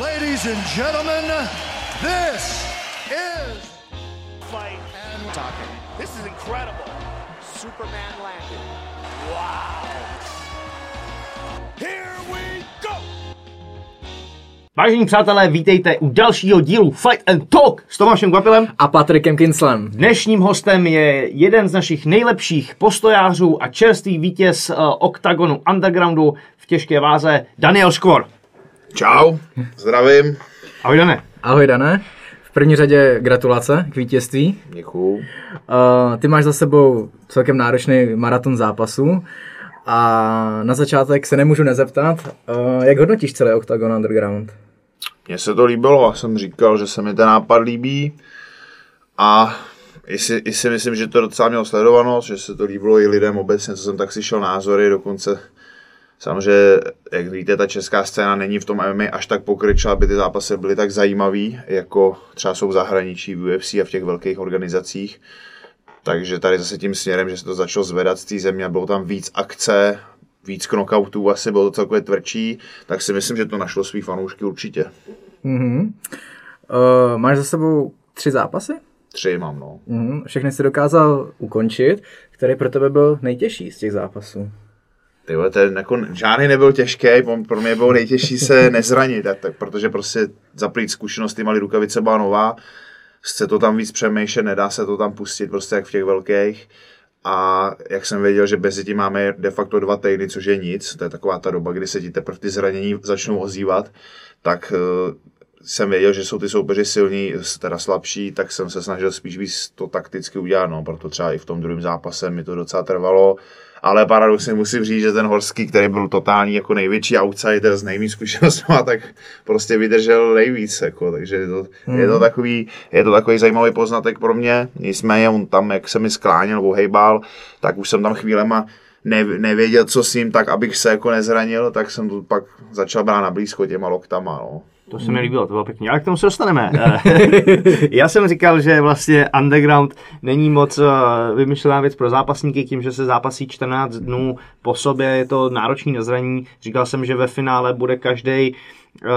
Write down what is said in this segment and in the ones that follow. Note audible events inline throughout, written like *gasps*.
Ladies and gentlemen, this is fight and talking. This is incredible. Superman landed. Wow. Here we go. Vážení přátelé, vítejte u dalšího dílu Fight and Talk s Tomášem Kvapilem. a Patrikem Kinslem. Dnešním hostem je jeden z našich nejlepších postojářů a čerstvý vítěz uh, OKTAGONu Undergroundu v těžké váze Daniel Skvor. Čau, zdravím. Ahoj Dane. Ahoj Dané. V první řadě gratulace k vítězství. Děkuju. Uh, ty máš za sebou celkem náročný maraton zápasů a na začátek se nemůžu nezeptat, uh, jak hodnotíš celý Octagon Underground? Mně se to líbilo, já jsem říkal, že se mi ten nápad líbí a i si, i si myslím, že to docela mělo sledovanost, že se to líbilo i lidem obecně, co jsem tak slyšel názory, dokonce samozřejmě, jak víte, ta česká scéna není v tom MMA až tak pokryčila, aby ty zápasy byly tak zajímavý, jako třeba jsou v zahraničí v UFC a v těch velkých organizacích. Takže tady zase tím směrem, že se to začalo zvedat z té země a bylo tam víc akce, víc knockoutů, asi bylo to celkově tvrdší, tak si myslím, že to našlo svý fanoušky určitě. Uh, máš za sebou tři zápasy? Tři mám, no. Uh, všechny si dokázal ukončit. Který pro tebe byl nejtěžší z těch zápasů? Ty vole, ten jako, žádný nebyl těžký, pro mě bylo nejtěžší se *laughs* nezranit, tak, tak, protože prostě zaplít zkušenost, ty malý rukavice byla nová, chce to tam víc přemýšlet, nedá se to tam pustit prostě jak v těch velkých. A jak jsem věděl, že mezi tím máme de facto dva týdny, což je nic, to je taková ta doba, kdy se ti teprve ty zranění začnou ozývat, tak uh, jsem věděl, že jsou ty soupeři silní, teda slabší, tak jsem se snažil spíš víc to takticky udělat, no, proto třeba i v tom druhém zápase mi to docela trvalo, ale paradoxně musím říct, že ten Horský, který byl totální jako největší outsider s nejmí zkušenostmi, *laughs* tak prostě vydržel nejvíc, jako, takže je to, mm. je, to takový, je to takový zajímavý poznatek pro mě, nicméně on tam, jak se mi skláněl, ohejbal, tak už jsem tam chvílema ne, nevěděl, co s ním, tak abych se jako nezranil, tak jsem to pak začal brát na blízko těma loktama, no. To se mi líbilo, to bylo pěkně, ale k tomu se dostaneme. *laughs* *laughs* Já jsem říkal, že vlastně underground není moc vymyšlená věc pro zápasníky, tím, že se zápasí 14 dnů po sobě, je to náročný na zranění. Říkal jsem, že ve finále bude každý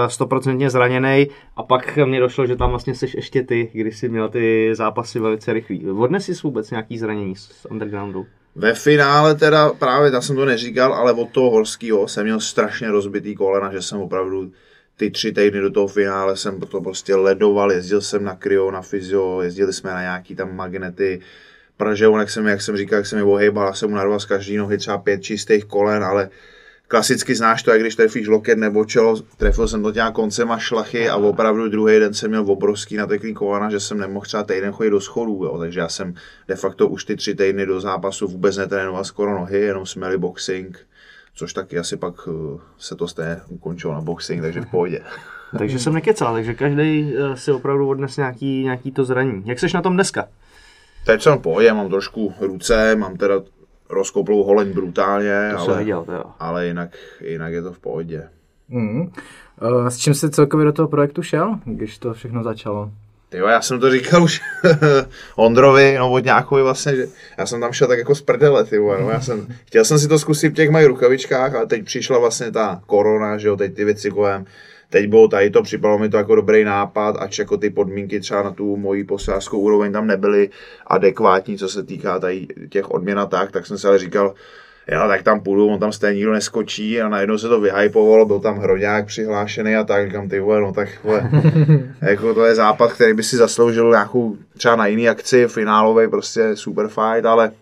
stoprocentně zraněný a pak mě došlo, že tam vlastně seš ještě ty, když jsi měl ty zápasy velice rychlý. Vodne jsi vůbec nějaký zranění z undergroundu? Ve finále teda právě, já jsem to neříkal, ale od toho horského jsem měl strašně rozbitý kolena, že jsem opravdu ty tři týdny do toho finále jsem to prostě ledoval, jezdil jsem na kryo, na fyzio, jezdili jsme na nějaký tam magnety, protože on, jak jsem, jak jsem říkal, jak jsem mi ohejbal, jsem mu narval z každý nohy třeba pět čistých kolen, ale klasicky znáš to, jak když trefíš loket nebo čelo, trefil jsem to těma koncema šlachy a opravdu druhý den jsem měl obrovský nateklý kolena, že jsem nemohl třeba týden chodit do schodů, jo. takže já jsem de facto už ty tři týdny do zápasu vůbec netrénoval skoro nohy, jenom jsme boxing, což taky asi pak eh, se to stejně ukončilo na boxing, takže v pohodě. *laughs* takže jsem nekecal, takže každý eh, si opravdu odnes nějaký, nějaký to zranění. Jak seš na tom dneska? Teď jsem v pohodě, mám trošku ruce, mám teda rozkoplou holeň brutálně, to ale, viděl, to jo. ale jinak, jinak je to v pohodě. Mm. S čím jsi celkově do toho projektu šel, když to všechno začalo? Jo, já jsem to říkal už *laughs* Ondrovi, no Vodňákovi vlastně, že já jsem tam šel tak jako z prdele, ty no, já jsem, chtěl jsem si to zkusit v těch mých rukavičkách, ale teď přišla vlastně ta korona, že jo, teď ty věci kolem, teď bylo tady to, připadalo mi to jako dobrý nápad, ač jako ty podmínky třeba na tu moji poslářskou úroveň tam nebyly adekvátní, co se týká tady těch odměn a tak, tak jsem si ale říkal, jo, tak tam půjdu, on tam stejně nikdo neskočí a najednou se to vyhypovalo, byl tam hroďák přihlášený a tak, říkám, ty vole, no tak vole, *laughs* jako to je západ, který by si zasloužil nějakou třeba na jiný akci, finálový prostě super fight, ale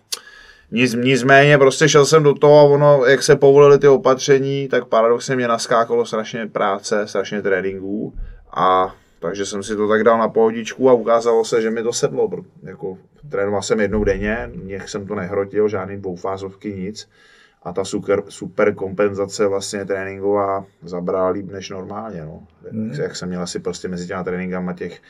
nic, nicméně prostě šel jsem do toho a ono, jak se povolily ty opatření, tak paradoxně mě naskákalo strašně práce, strašně tréninků a takže jsem si to tak dal na pohodičku a ukázalo se, že mi to sedlo. Jako, trénoval jsem jednou denně, něch jsem to nehrotil, žádný dvoufázovky, nic. A ta super, super kompenzace vlastně tréninková zabrala líp než normálně. No. Mm. Jak jsem měl asi prostě mezi těma tréninkama těch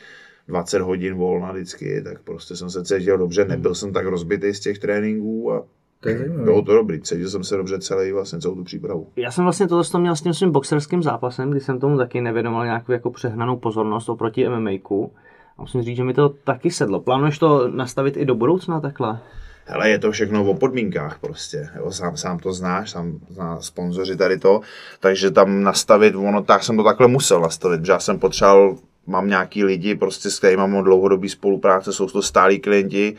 20 hodin volna vždycky, tak prostě jsem se cítil dobře, nebyl jsem tak rozbitý z těch tréninků a To je zajímavé. bylo to dobrý, cítil jsem se dobře celý vlastně celou tu přípravu. Já jsem vlastně tohle měl s tím svým boxerským zápasem, kdy jsem tomu taky nevědomal nějakou jako přehnanou pozornost oproti MMA. A musím říct, že mi to taky sedlo. Plánuješ to nastavit i do budoucna takhle? hele, je to všechno o podmínkách prostě, jo, sám, sám to znáš, sám zná sponzoři tady to, takže tam nastavit, ono, tak jsem to takhle musel nastavit, protože já jsem potřeboval, mám nějaký lidi, prostě s kterými mám dlouhodobý spolupráce, jsou to stálí klienti,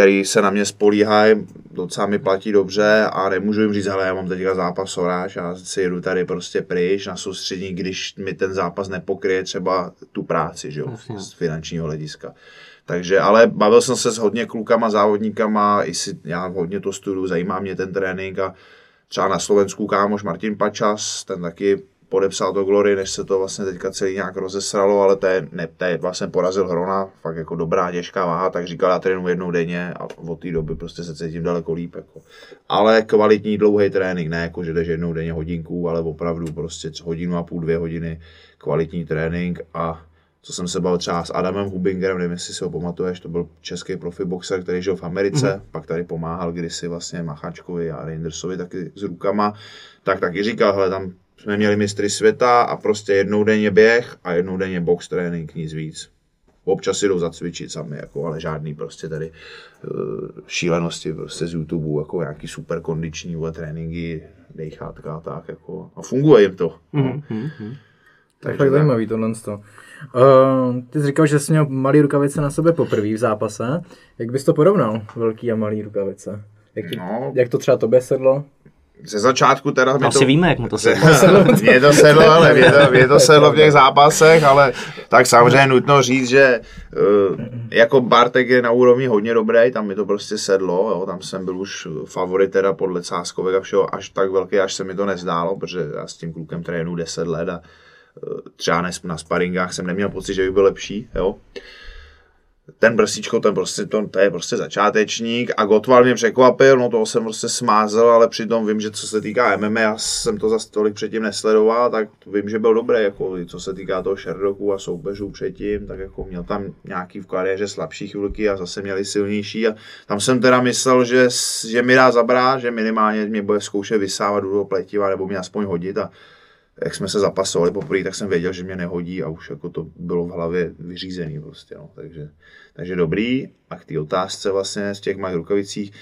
který se na mě spolíhají, docela mi platí dobře a nemůžu jim říct, ale já mám teďka zápas soráž a si jedu tady prostě pryč na soustřední, když mi ten zápas nepokryje třeba tu práci, že jo, z finančního hlediska. Takže, ale bavil jsem se s hodně klukama, závodníkama, i si, já hodně to studuju, zajímá mě ten trénink a třeba na Slovensku kámoš Martin Pačas, ten taky podepsal to Glory, než se to vlastně teďka celý nějak rozesralo, ale to je, ne, to je vlastně porazil Hrona, fakt jako dobrá, těžká váha, tak říkal, já trénuji jednou denně a od té doby prostě se cítím daleko líp. Jako. Ale kvalitní dlouhý trénink, ne jako, že jdeš jednou denně hodinku, ale opravdu prostě hodinu a půl, dvě hodiny kvalitní trénink a co jsem se bavil třeba s Adamem Hubingerem, nevím, jestli si ho pamatuješ, to byl český profiboxer, který žil v Americe, mm-hmm. pak tady pomáhal kdysi vlastně Macháčkovi a Reindersovi taky s rukama, tak taky říkal, hele, tam jsme měli mistry světa a prostě jednou denně běh a jednou denně box trénink, nic víc. Občas si jdou zacvičit sami, jako, ale žádný prostě tady uh, šílenosti prostě z YouTube, jako nějaký super kondiční tréninky, dejchátka a tak, jako, a funguje jim to. Mm-hmm. No. Tak fakt zajímavý tohle. Uh, ty jsi říkal, že jsi měl malý rukavice na sebe poprvé v zápase. Jak bys to porovnal, velký a malý rukavice? Jak, ti, no. jak to třeba tobě sedlo? Ze začátku teda... Asi to, víme, jak mu to sedlo. *laughs* mě to sedlo, ale mě to, mě to sedlo v těch zápasech, ale tak samozřejmě nutno říct, že uh, jako Bartek je na úrovni hodně dobrý, tam mi to prostě sedlo, jo, tam jsem byl už favorit teda podle Cáskovek a všeho až tak velký, až se mi to nezdálo, protože já s tím klukem trénu 10 let a uh, třeba na sparingách jsem neměl pocit, že bych byl lepší, jo. Uh, ten Brsíčko, ten prostě, to, to, je prostě začátečník a Gotwald mě překvapil, no toho jsem prostě smázel, ale přitom vím, že co se týká MMA, já jsem to za tolik předtím nesledoval, tak vím, že byl dobrý, jako co se týká toho Sherlocku a soupeřů předtím, tak jako měl tam nějaký v kariéře slabší chvilky a zase měli silnější a tam jsem teda myslel, že, že mi dá zabrát, že minimálně mě bude zkoušet vysávat do pletiva nebo mě aspoň hodit a jak jsme se zapasovali poprvé, tak jsem věděl, že mě nehodí a už jako to bylo v hlavě vyřízený prostě, no. takže, takže dobrý. A k té otázce vlastně z těch mých rukavicích,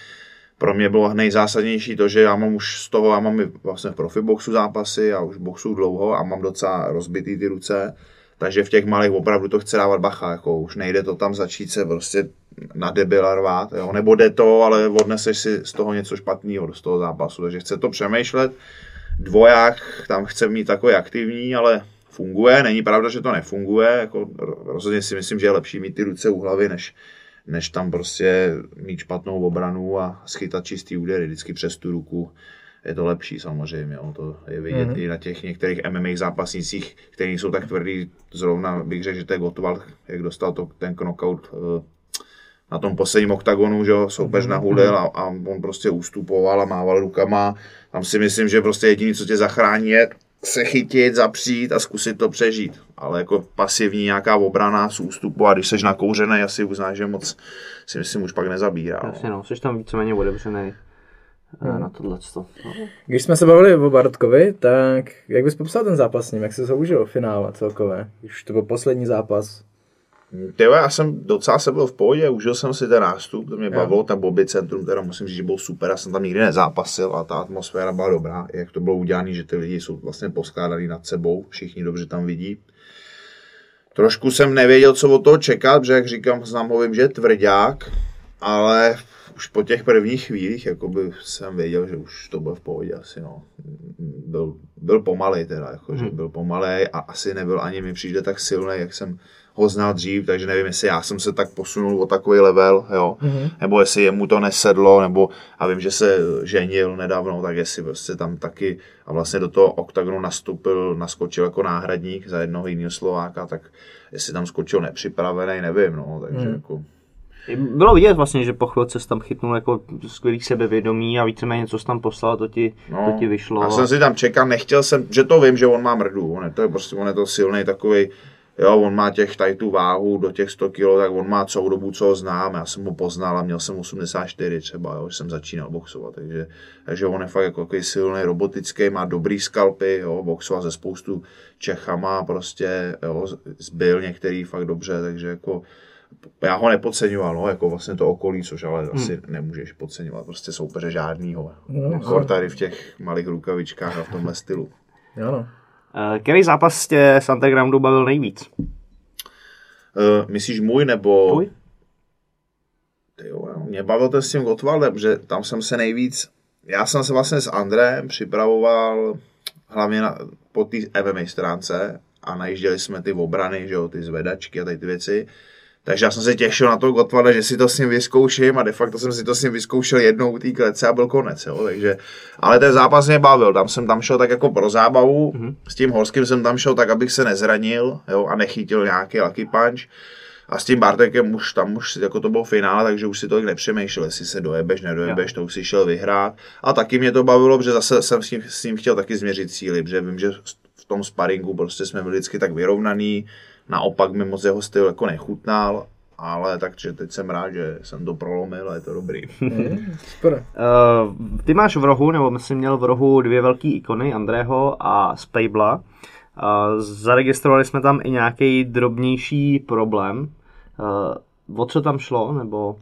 pro mě bylo nejzásadnější to, že já mám už z toho, já mám vlastně v profiboxu zápasy, a už boxu dlouho a mám docela rozbitý ty ruce, takže v těch malých opravdu to chce dávat bacha, jako už nejde to tam začít se prostě na debila rvát, jo? nebo jde to, ale odneseš si z toho něco špatného z toho zápasu, takže chce to přemýšlet, dvoják tam chce mít takový aktivní, ale funguje. Není pravda, že to nefunguje. Jako, rozhodně si myslím, že je lepší mít ty ruce u hlavy, než, než tam prostě mít špatnou obranu a schytat čistý údery vždycky přes tu ruku. Je to lepší samozřejmě, jo. to je vidět mm-hmm. i na těch některých MMA zápasnících, kteří jsou tak tvrdí, zrovna bych řekl, že to je Gotwald, jak dostal to, ten knockout eh, na tom posledním oktagonu, že jo, soupeř mhm. nahulil a, a on prostě ústupoval a mával rukama. Tam si myslím, že prostě jediné, co tě zachrání, je se chytit, zapřít a zkusit to přežít. Ale jako pasivní nějaká obrana z ústupu a když seš nakouřený, asi uznáš, že moc si myslím už pak nezabírá. No. Jasně no, jsi tam víceméně otevřený hmm. na tohle. No. Když jsme se bavili o Bartkovi, tak jak bys popsal ten zápas s ním, jak jsi se užil finále celkové? Když to byl poslední zápas Tyjo, já jsem docela se byl v pohodě, užil jsem si ten nástup, to mě bavilo, ten Bobby centrum, teda musím říct, že byl super, já jsem tam nikdy nezápasil a ta atmosféra byla dobrá, jak to bylo udělané, že ty lidi jsou vlastně poskládaný nad sebou, všichni dobře tam vidí. Trošku jsem nevěděl, co od toho čekat, protože jak říkám, znám ho vím, že je tvrdák, ale už po těch prvních chvílích jakoby jsem věděl, že už to bude v pohodě asi, no. Byl, byl pomalej teda, jako, hmm. že byl pomalej a asi nebyl ani mi přijde tak silný, jak jsem ho znal dřív, takže nevím, jestli já jsem se tak posunul o takový level, jo, mm-hmm. nebo jestli jemu to nesedlo, nebo a vím, že se ženil nedávno, tak jestli prostě tam taky a vlastně do toho oktagonu nastupil, naskočil jako náhradník za jednoho jiného Slováka, tak jestli tam skočil nepřipravený, nevím, no, takže mm. jako bylo vidět vlastně, že po chvilce jsi tam chytnul jako skvělý sebevědomí a víceméně co jsi tam poslal, to ti, no, to ti vyšlo. Já jsem si tam čekal, nechtěl jsem, že to vím, že on má mrdu, on je to, prostě, on je to silný takový Jo, on má těch tady tu váhu do těch 100 kg, tak on má celou dobu, co ho znám. Já jsem ho poznal a měl jsem 84 třeba, jo, jsem začínal boxovat, takže, takže on je fakt jako takový silný, robotický, má dobrý skalpy, jo, boxoval ze spoustu Čechama, prostě, jo, zbyl některý fakt dobře, takže jako já ho nepodceňoval, no, jako vlastně to okolí, což ale hmm. asi nemůžeš podceňovat, prostě soupeře žádnýho. No, Kor tady v těch malých rukavičkách a v tomhle stylu. *laughs* Ano. Uh, který zápas tě z Undergroundu bavil nejvíc? Uh, myslíš můj nebo... Tvůj? Tyjo, mě bavil ten s tím Gottwaldem, že tam jsem se nejvíc... Já jsem se vlastně s Andrem připravoval hlavně na, po té MMA stránce a najížděli jsme ty obrany, že jo, ty zvedačky a tady ty věci. Takže já jsem se těšil na to Gotvalda, že si to s ním vyzkouším a de facto jsem si to s ním vyzkoušel jednou u té klece a byl konec. Jo? Takže, ale ten zápas mě bavil, tam jsem tam šel tak jako pro zábavu, mm-hmm. s tím Horským jsem tam šel tak, abych se nezranil jo? a nechytil nějaký lucky punch. A s tím Bartekem už tam už jako to bylo finále, takže už si tolik nepřemýšlel, jestli se dojebeš, nedojebeš, to už si šel vyhrát. A taky mě to bavilo, že zase jsem s ním, s ním chtěl taky změřit cíly, protože vím, že v tom sparingu prostě jsme byli vždycky tak vyrovnaný, naopak mi moc jeho styl jako nechutnal, ale takže teď jsem rád, že jsem to prolomil a je to dobrý. *laughs* Super. Uh, ty máš v rohu, nebo myslím měl v rohu dvě velké ikony, Andrého a Spabla. Uh, zaregistrovali jsme tam i nějaký drobnější problém. Uh, o co tam šlo, nebo...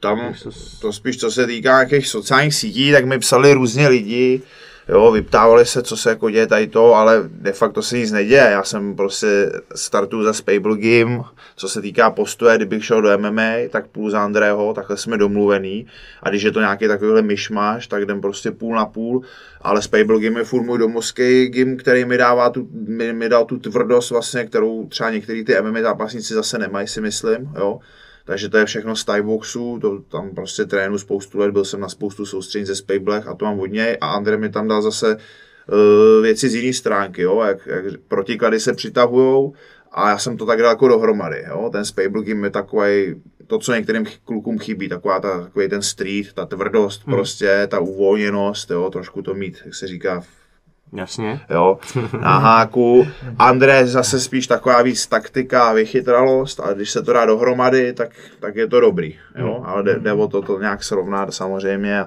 Tam to spíš, co se týká nějakých sociálních sítí, tak mi psali různě lidi, jo, vyptávali se, co se jako děje tady to, ale de facto se nic neděje. Já jsem prostě startu za Spable Game, co se týká postuje, kdybych šel do MMA, tak půl za Andrého, takhle jsme domluvený. A když je to nějaký takovýhle myšmaš, tak jdem prostě půl na půl. Ale Spable Game je furt můj domovský game, který mi dává tu, mi, mi dal tu tvrdost vlastně, kterou třeba některý ty MMA zápasníci zase nemají, si myslím, jo. Takže to je všechno z boxu, to tam prostě trénu spoustu let, byl jsem na spoustu soustředění ze Spayblech a to mám od něj a Andre mi tam dal zase uh, věci z jiné stránky, jo, jak, jak protiklady se přitahují a já jsem to tak dal jako dohromady, jo, ten Spable game je takový to, co některým klukům chybí, taková ta, takový ten street, ta tvrdost hmm. prostě, ta uvolněnost, jo, trošku to mít, jak se říká v Jasně. Jo, na háku. André zase spíš taková víc taktika a vychytralost a když se to dá dohromady, tak, tak je to dobrý. Jo, ale jde, jde o to, to nějak srovnat samozřejmě.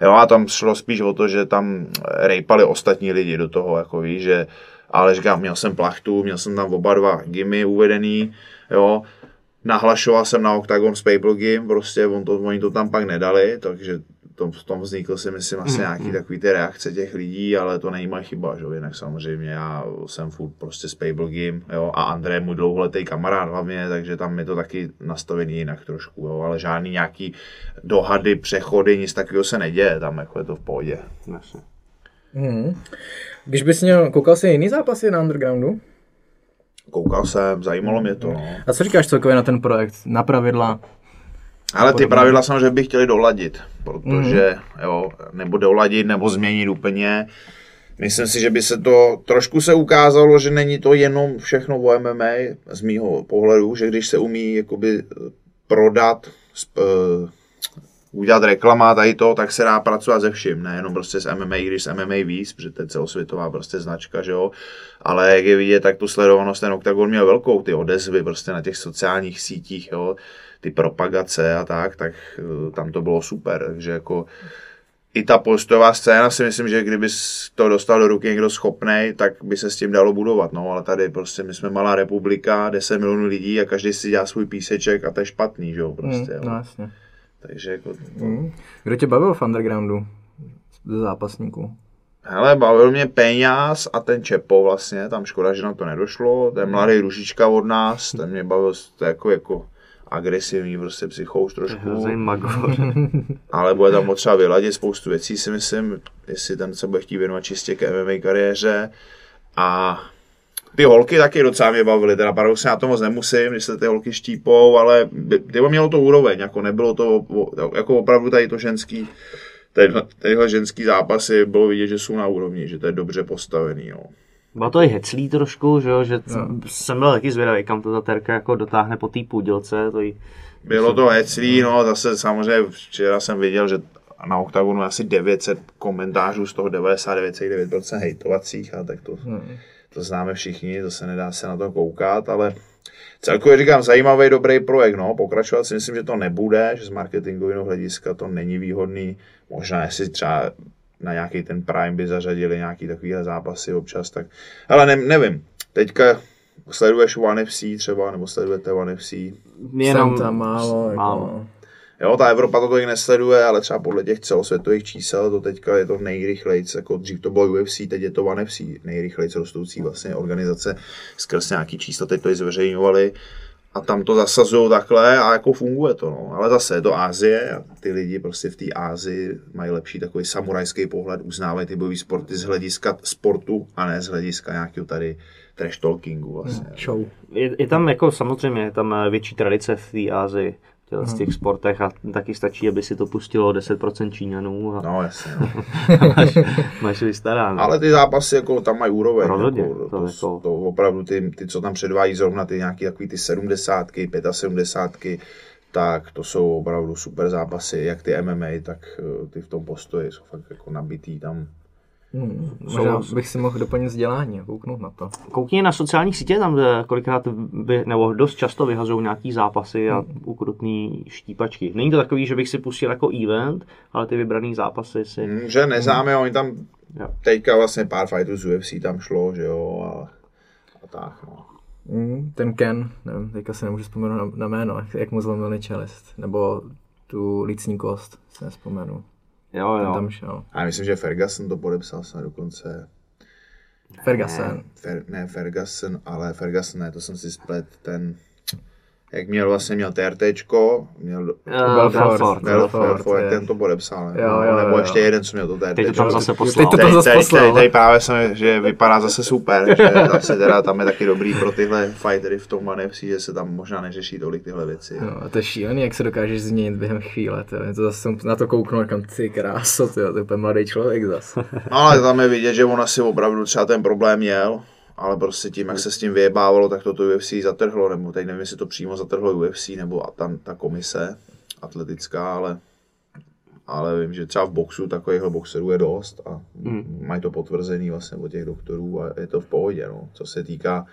Jo, a tam šlo spíš o to, že tam rejpali ostatní lidi do toho, jako víš, že ale říkám, měl jsem plachtu, měl jsem tam oba dva gimy uvedený, jo, nahlašoval jsem na Octagon Spable Game, prostě on to, oni to tam pak nedali, takže tom, v tom vznikl si myslím asi mm, nějaký mm. takový ty reakce těch lidí, ale to není moje chyba, že jinak samozřejmě já jsem furt prostě Spable Game, jo, a André je můj dlouholetý kamarád hlavně, takže tam je to taky nastavený jinak trošku, jo, ale žádný nějaký dohady, přechody, nic takového se neděje, tam jako je to v pohodě. Mm. Když bys měl, koukal jsi jiný zápasy na Undergroundu? Koukal jsem, zajímalo mě to. No. A co říkáš celkově na ten projekt, na pravidla? Ale ty pravidla samozřejmě bych chtěli doladit, protože mm. jo, nebo doladit, nebo změnit úplně. Myslím si, že by se to, trošku se ukázalo, že není to jenom všechno o MMA, z mýho pohledu, že když se umí jakoby prodat, uh, udělat reklama tady to, tak se dá pracovat se vším, nejenom prostě s MMA, když s MMA víc, protože to je celosvětová prostě značka, že jo, ale jak je vidět, tak tu sledovanost ten Octagon měl velkou, ty odezvy prostě na těch sociálních sítích, jo, ty propagace a tak, tak eh, tam to bylo super, takže jako i ta postová scéna si myslím, že kdyby to dostal do ruky někdo schopný, tak by se s tím dalo budovat, no, ale tady prostě my jsme malá republika, 10 milionů lidí a každý si dělá svůj píseček a to je špatný, že jo, prostě. Mm, no, jasně. Takže jako... To... Mm. Kdo tě bavil v undergroundu ze zápasníků? Hele, bavil mě Peňáz a ten Čepo vlastně, tam škoda, že na to nedošlo, ten mladý Ružička od nás, ten mě bavil to jako, jako agresivní, prostě psychouš trošku. *laughs* Ale bude tam potřeba vyladit spoustu věcí, si myslím, jestli ten se bude chtít věnovat čistě ke MMA kariéře. A ty holky taky docela mě bavily, teda paradoxně na to moc nemusím, když se ty holky štípou, ale ty mělo to úroveň, jako nebylo to, jako opravdu tady to ženský, tyhle ženský zápasy bylo vidět, že jsou na úrovni, že to je dobře postavený. Jo. Bylo to i heclý trošku, že, jo? že no. jsem byl taky zvědavý, kam to ta terka jako dotáhne po té půdělce. To jí... Bylo to heclý, no zase samozřejmě včera jsem viděl, že na OKTAGONu asi 900 komentářů, z toho 99,9% hejtovacích, a tak to, hmm. to známe všichni, to se nedá se na to koukat, ale celkově říkám, zajímavý, dobrý projekt, no, pokračovat si myslím, že to nebude, že z marketingového hlediska to není výhodný, možná jestli třeba na nějaký ten Prime by zařadili nějaký takovýhle zápasy občas, tak, ale ne, nevím, teďka sleduješ One FC třeba, nebo sledujete One FC? Jenom tam málo. málo. Jako... Jo, ta Evropa to tolik nesleduje, ale třeba podle těch celosvětových čísel to teďka je to nejrychlejší, jako dřív to bylo UFC, teď je to One FC, nejrychlejší rostoucí vlastně organizace skrz nějaký čísla, teď to i zveřejňovali a tam to zasazují takhle a jako funguje to, no. Ale zase je to Ázie a ty lidi prostě v té Ázii mají lepší takový samurajský pohled, uznávají ty bojové sporty z hlediska sportu a ne z hlediska nějakého tady trash talkingu vlastně. Hmm, show. Je, je, tam jako samozřejmě je tam větší tradice v té Ázii v těch sportech a taky stačí, aby si to pustilo 10% Číňanů a no, jasně, no. *laughs* máš, máš vystaráno. Ale ty zápasy jako, tam mají úroveň. Rozhodně, jako, to, to, jako... to, opravdu ty, ty, co tam předvádí zrovna ty nějaký takový ty 70 75 tak to jsou opravdu super zápasy, jak ty MMA, tak eh, ty v tom postoji jsou fakt jako nabitý tam Hmm, možná bych si mohl doplnit vzdělání a kouknout na to. Koukni na sociální sítě, tam kolikrát by, nebo dost často vyhazují nějaký zápasy a hmm. ukrutný štípačky. Není to takový, že bych si pustil jako event, ale ty vybraný zápasy si... Hmm, že neznáme, hmm. oni tam jo. teďka vlastně pár fightů z UFC tam šlo, že jo, a, a tak, no. Hmm, ten Ken, nevím, teďka si nemůžu vzpomenout na, na jméno, jak, jak mu zlomil čelist, nebo tu lícní kost, si nespomenu. Jo, jo. tam šel. A myslím, že Ferguson to podepsal snad dokonce. Ferguson. Ne, Fer, ne Ferguson, ale Ferguson ne, to jsem si splet ten jak měl vlastně měl TRTčko, měl uh, Belfort, Belfort, Belfort ten to podepsal, jo, jo, nebo jo, ještě jeden, co měl to TRTčko. Teď to tam zase poslal. Teď to tam zase poslal. Teď, teď, právě jsem, že vypadá zase super, že zase teda tam je taky dobrý pro tyhle fightery v tom NFC, že se tam možná neřeší tolik tyhle věci. No, a to je šílený, jak se dokážeš změnit během chvíle, to, to zase na to kouknul, kam ty kráso, to je úplně mladý člověk zase. No ale tam je vidět, že on asi opravdu třeba ten problém měl, ale prostě tím, jak se s tím vyjebávalo, tak to to UFC zatrhlo, nebo teď nevím, jestli to přímo zatrhlo UFC, nebo tam ta komise atletická, ale, ale vím, že třeba v boxu takovýchhle boxerů je dost a hmm. mají to potvrzený vlastně od těch doktorů a je to v pohodě, no. Co se týká,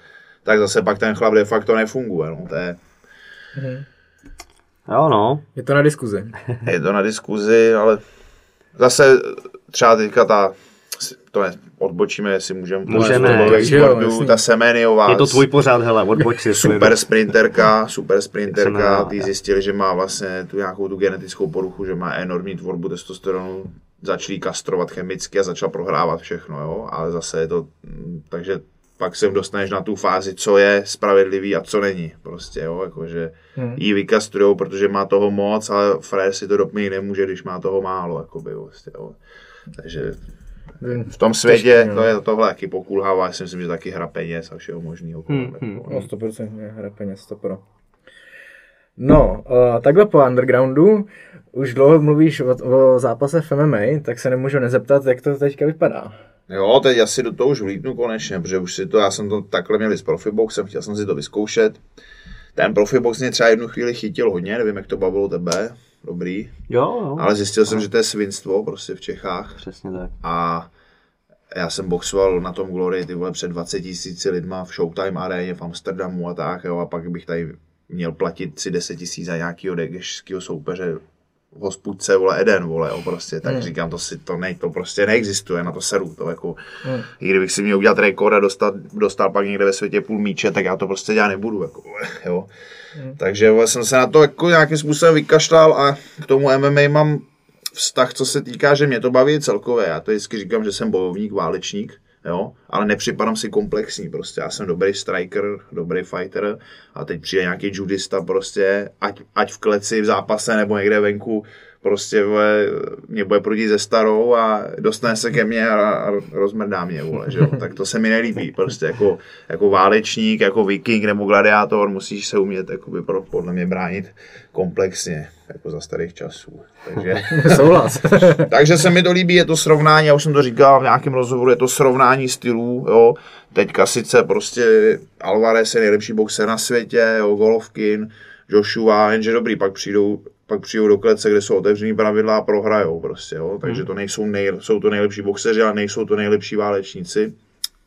tak zase pak ten chlap de facto nefunguje, no. To je, hmm. Jo, no. Je to na diskuzi. je to na diskuzi, ale zase třeba teďka ta to ne, odbočíme, jestli můžeme. Můžeme, sportu, ta Semeniová. Je to tvůj pořád, hele, odboč si. Super sprinterka, super sprinterka, ty zjistili, že má vlastně tu nějakou tu genetickou poruchu, že má enormní tvorbu testosteronu, začali kastrovat chemicky a začal prohrávat všechno, jo, ale zase je to, mm, takže pak se dostaneš na tu fázi, co je spravedlivý a co není. Prostě, jo, jakože hmm. jí vykastrujou, protože má toho moc, ale frér si to dopmí nemůže, když má toho málo, jakoby, prostě, jo. Takže v tom světě to je tohle taky pokulhává, já si myslím, že taky hra peněz a všeho možného. Hmm, hmm. No 100% hra peněz, to pro. No, uh, takhle po undergroundu, už dlouho mluvíš o, o zápase v MMA, tak se nemůžu nezeptat, jak to teďka vypadá. Jo, teď asi do toho už vlítnu konečně, protože už si to, já jsem to takhle měl s profiboxem, chtěl jsem si to vyzkoušet. Ten profibox mě třeba jednu chvíli chytil hodně, nevím, jak to bavilo tebe dobrý. Jo, jo. Ale zjistil jsem, že to je svinstvo prostě v Čechách. Přesně tak. A já jsem boxoval na tom Glory ty vole před 20 tisíci lidma v Showtime aréně v Amsterdamu a tak, jo, a pak bych tady měl platit si 10 tisíc za nějakého degešského soupeře v hospůdce, vole, Eden, vole, jo, prostě, tak hmm. říkám, to si, to, ne, to prostě neexistuje, na to seru, to jako, hmm. i kdybych si měl udělat rekord a dostat, dostal pak někde ve světě půl míče, tak já to prostě dělat nebudu, jako, jo. Hmm. Takže vole, jsem se na to jako nějakým způsobem vykašlal a k tomu MMA mám vztah, co se týká, že mě to baví celkově. Já to vždycky říkám, že jsem bojovník, válečník, jo, ale nepřipadám si komplexní prostě. Já jsem dobrý striker, dobrý fighter a teď přijde nějaký judista prostě, ať, ať v kleci, v zápase nebo někde venku, prostě vole, mě bude proti ze starou a dostane se ke mně a, a rozmrdá mě, vole, že jo? tak to se mi nelíbí, prostě jako, jako válečník, jako viking nebo gladiátor musíš se umět jakoby, pro, podle mě bránit komplexně, jako za starých časů. Takže, *laughs* Souhlas. *laughs* takže se mi to líbí, je to srovnání, já už jsem to říkal v nějakém rozhovoru, je to srovnání stylů, jo, teďka sice prostě Alvarez je nejlepší boxer na světě, jo, Golovkin, Joshua, jenže dobrý, pak přijdou pak přijdou do klece, kde jsou otevřený pravidla a prohrajou prostě, jo. Takže hmm. to nejsou, nej, jsou to nejlepší boxeři, ale nejsou to nejlepší válečníci.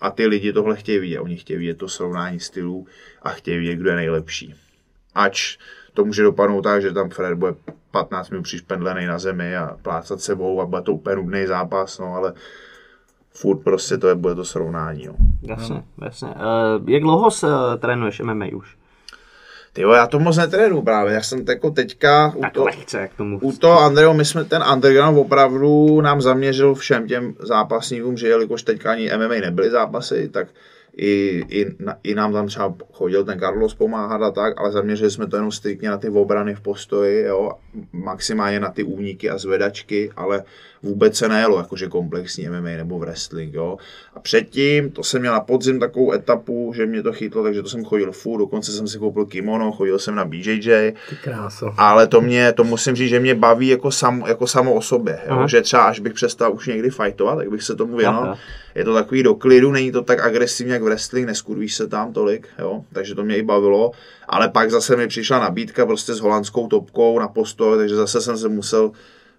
A ty lidi tohle chtějí vidět. Oni chtějí vidět to srovnání stylů a chtějí vidět, kdo je nejlepší. Ač to může dopadnout tak, že tam Fred bude 15 minut přišpendlený na zemi a plácat sebou a bude to úplně nudný zápas, no ale furt prostě to je, bude to srovnání. Jo. Jasně, jasně. Uh, jak dlouho se uh, trénuješ MMA už? Jo, já to moc netrénu právě, já jsem jako teďka u, Tak to, lehce, jak tomu. u toho Andreo, my jsme ten underground opravdu nám zaměřil všem těm zápasníkům, že jelikož teďka ani MMA nebyly zápasy, tak i, i, i nám tam třeba chodil ten Carlos pomáhat a tak, ale zaměřili jsme to jenom striktně na ty obrany v postoji, jo, maximálně na ty úniky a zvedačky, ale vůbec se nejelo jakože komplexní MMA nebo wrestling, jo. A předtím, to jsem měl na podzim takovou etapu, že mě to chytlo, takže to jsem chodil furt, dokonce jsem si koupil kimono, chodil jsem na BJJ, Ty kráso. ale to mě, to musím říct, že mě baví jako, sam, jako samo o sobě, jo? Aha. že třeba až bych přestal už někdy fightovat, tak bych se tomu věnoval. Je to takový do klidu, není to tak agresivní jak wrestling, neskurvíš se tam tolik, jo? takže to mě i bavilo, ale pak zase mi přišla nabídka prostě s holandskou topkou na postoj, takže zase jsem se musel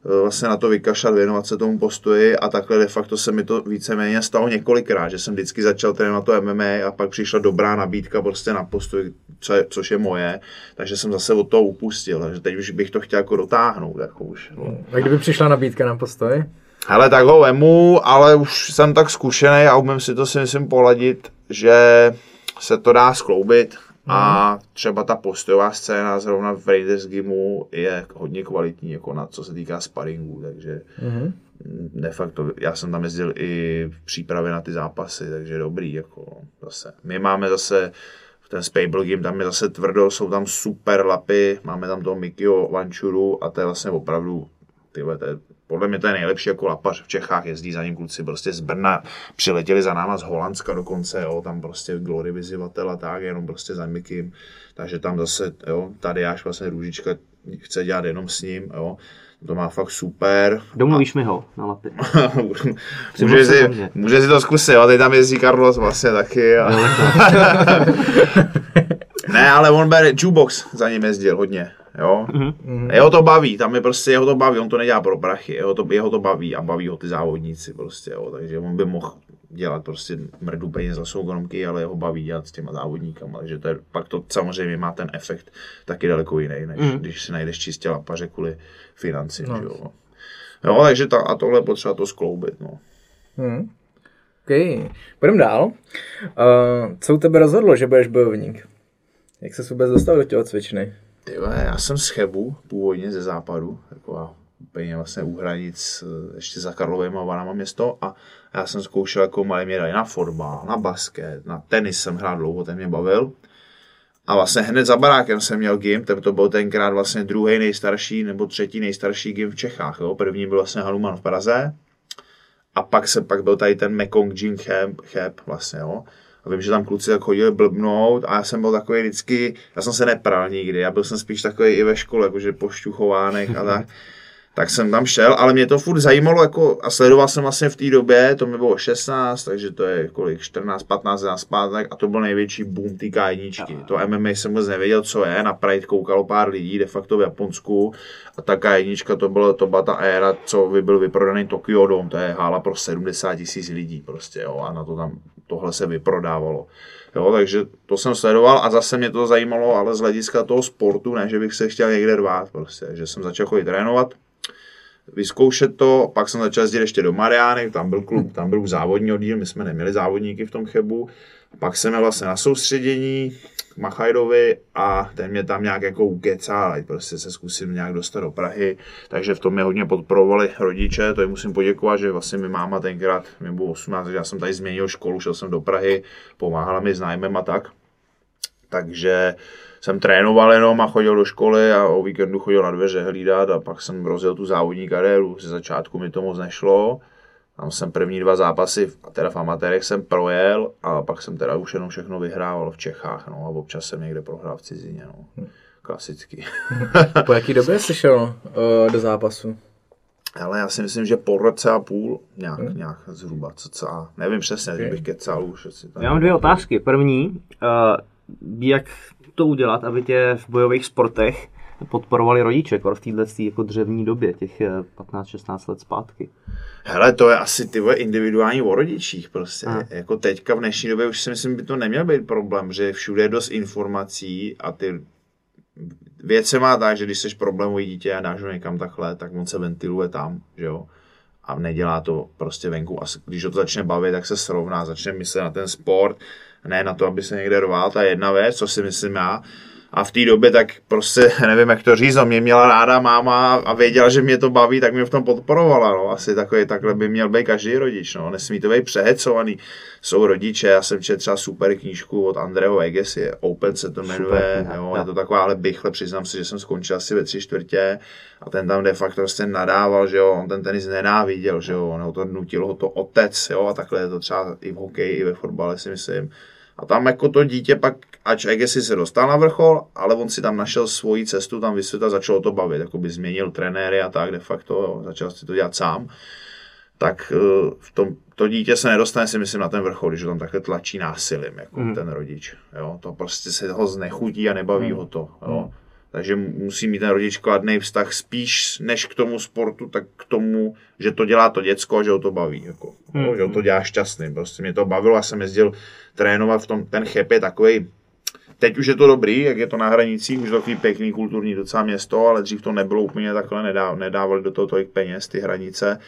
eh, vlastně na to vykašlat, věnovat se tomu postoji a takhle de facto se mi to víceméně stalo několikrát, že jsem vždycky začal trénovat to MMA a pak přišla dobrá nabídka prostě na postoj, co je, což je moje, takže jsem zase od toho upustil, takže teď už bych to chtěl jako dotáhnout, jako už. No. A kdyby přišla nabídka na postoj? Hele, tak ho vemu, ale už jsem tak zkušený a umím si to si myslím poladit, že se to dá skloubit a třeba ta postojová scéna zrovna v Raiders Gimu je hodně kvalitní, jako na co se týká sparingu, takže Mhm. de facto, já jsem tam jezdil i v přípravě na ty zápasy, takže dobrý, jako zase. My máme zase ten Spable Game, tam je zase tvrdo, jsou tam super lapy, máme tam toho Mikio Vančuru a to je vlastně opravdu, tyhle, to je, podle mě to je nejlepší jako lapař v Čechách, jezdí za ním kluci prostě z Brna, přiletěli za náma z Holandska dokonce, jo, tam prostě glory vyzývatel a tak, jenom prostě za Mikim, takže tam zase, jo, tady až vlastně Růžička chce dělat jenom s ním, jo, to má fakt super. Domluvíš mi ho na lapy. *laughs* může, si, může si to zkusit, jo, teď tam jezdí Carlos vlastně taky. A... *laughs* ne, ale on bere jukebox, za ním jezdil hodně, jo. Mm-hmm. Jeho to baví, tam je prostě, jeho to baví, on to nedělá pro prachy, jeho to, jeho to baví a baví ho ty závodníci prostě, jo, takže on by mohl dělat prostě mrdu peněz za soukromky, ale jeho baví dělat s těma závodníkama, takže to je, pak to samozřejmě má ten efekt taky daleko jiný, než mm. když si najdeš čistě lapaře kvůli financím, no. jo. Jo, takže ta, a tohle je potřeba to skloubit, no. Hmm. OK, půjdeme dál. Uh, co u tebe rozhodlo, že budeš bojovník? Jak se vůbec dostal do těho cvičny? Ty vole, já jsem z Chebu, původně ze západu, taková úplně vlastně u hranic, eh, ještě za Karlovým a Vanama město a já jsem zkoušel jako malý mě dali na fotbal, na basket, na tenis jsem hrál dlouho, ten mě bavil. A vlastně hned za barákem jsem měl gym, ten to byl tenkrát vlastně druhý nejstarší nebo třetí nejstarší gym v Čechách. Jo. První byl vlastně Hanuman v Praze a pak se pak byl tady ten Mekong Gym Cheb, Cheb vlastně, jo. A vím, že tam kluci tak chodili blbnout a já jsem byl takový vždycky, já jsem se nepral nikdy, já byl jsem spíš takový i ve škole, jakože pošťuchovánek a *laughs* tak. Tak jsem tam šel, ale mě to furt zajímalo jako, a sledoval jsem vlastně v té době, to mi bylo 16, takže to je kolik, 14, 15 let zpátek a to byl největší boom té K1. To MMA jsem vůbec nevěděl, co je, na Pride koukalo pár lidí, de facto v Japonsku a ta K1 to, bylo, to byla ta éra, co by byl vyprodaný Tokyo Dome, to je hála pro 70 tisíc lidí prostě, jo, a na to tam tohle se vyprodávalo. Jo, takže to jsem sledoval a zase mě to zajímalo, ale z hlediska toho sportu, ne, že bych se chtěl někde rvát, prostě, že jsem začal chodit trénovat, vyzkoušet to, pak jsem začal jezdit ještě do Mariány, tam byl klub, tam byl závodní oddíl, my jsme neměli závodníky v tom Chebu, pak jsem měl vlastně na soustředění k Machajdovi a ten mě tam nějak jako ukecal, ať prostě se zkusím nějak dostat do Prahy, takže v tom mě hodně podporovali rodiče, to jim musím poděkovat, že vlastně mi máma tenkrát, mi bylo 18, takže já jsem tady změnil školu, šel jsem do Prahy, pomáhala mi s nájmem a tak, takže jsem trénoval jenom a chodil do školy a o víkendu chodil na dveře hlídat a pak jsem rozjel tu závodní kariéru. Ze začátku mi to moc nešlo. Tam jsem první dva zápasy, a teda v amatérech jsem projel a pak jsem teda už jenom všechno vyhrával v Čechách, no a občas jsem někde prohrál v cizině, no. Klasicky. *laughs* Po jaký době jsi šel uh, do zápasu? Ale já si myslím, že po roce a půl, nějak, hmm. nějak zhruba, co co, nevím přesně, okay. bych kecal už. Asi tam Já mám dvě otázky. První, uh, jak to udělat, aby tě v bojových sportech podporovali rodiče, kor v této jako dřevní době, těch eh, 15-16 let zpátky. Hele, to je asi ty individuální o rodičích prostě. A. Jako teďka v dnešní době už si myslím, by to neměl být problém, že všude je dost informací a ty věc se má tak, že když jsi problémový dítě a dáš ho někam takhle, tak on se ventiluje tam, že jo. a nedělá to prostě venku. A když ho to začne bavit, tak se srovná, začne myslet na ten sport, ne na to, aby se někde rval, ta jedna věc, co si myslím já. A v té době tak prostě, *laughs* nevím, jak to říct, no, mě měla ráda máma a věděla, že mě to baví, tak mě v tom podporovala, no. Asi takový, takhle by měl být každý rodič, no. Nesmí to být přehecovaný. Jsou rodiče, já jsem četl třeba super knížku od Andreho Egesi, Open se to jmenuje, super, jo, je to taková, ale bychle, přiznám se, že jsem skončil asi ve tři čtvrtě a ten tam de facto prostě nadával, že jo, on ten tenis nenáviděl, že jo, on ho to nutil ho to otec, jo, a takhle je to třeba i v hokeji, i ve fotbale si myslím a tam jako to dítě pak, ač Egesi se dostal na vrchol, ale on si tam našel svoji cestu, tam vysvětla, začalo to bavit, jako by změnil trenéry a tak de facto, jo, začal si to dělat sám. Tak eh, v tom, to dítě se nedostane si myslím na ten vrchol, když ho tam takhle tlačí násilím, jako mm. ten rodič. Jo, to prostě se ho znechutí a nebaví mm. ho to. Jo. Mm. Takže musí mít ten rodič kladný vztah spíš než k tomu sportu, tak k tomu, že to dělá to děcko a že ho to baví. Jako, no, že ho to dělá šťastný. Prostě mě to bavilo, já jsem jezdil trénovat v tom, ten chep je takový. Teď už je to dobrý, jak je to na hranicích, už je to takový pěkný kulturní docela město, ale dřív to nebylo úplně takhle, nedávali do toho tolik peněz, ty hranice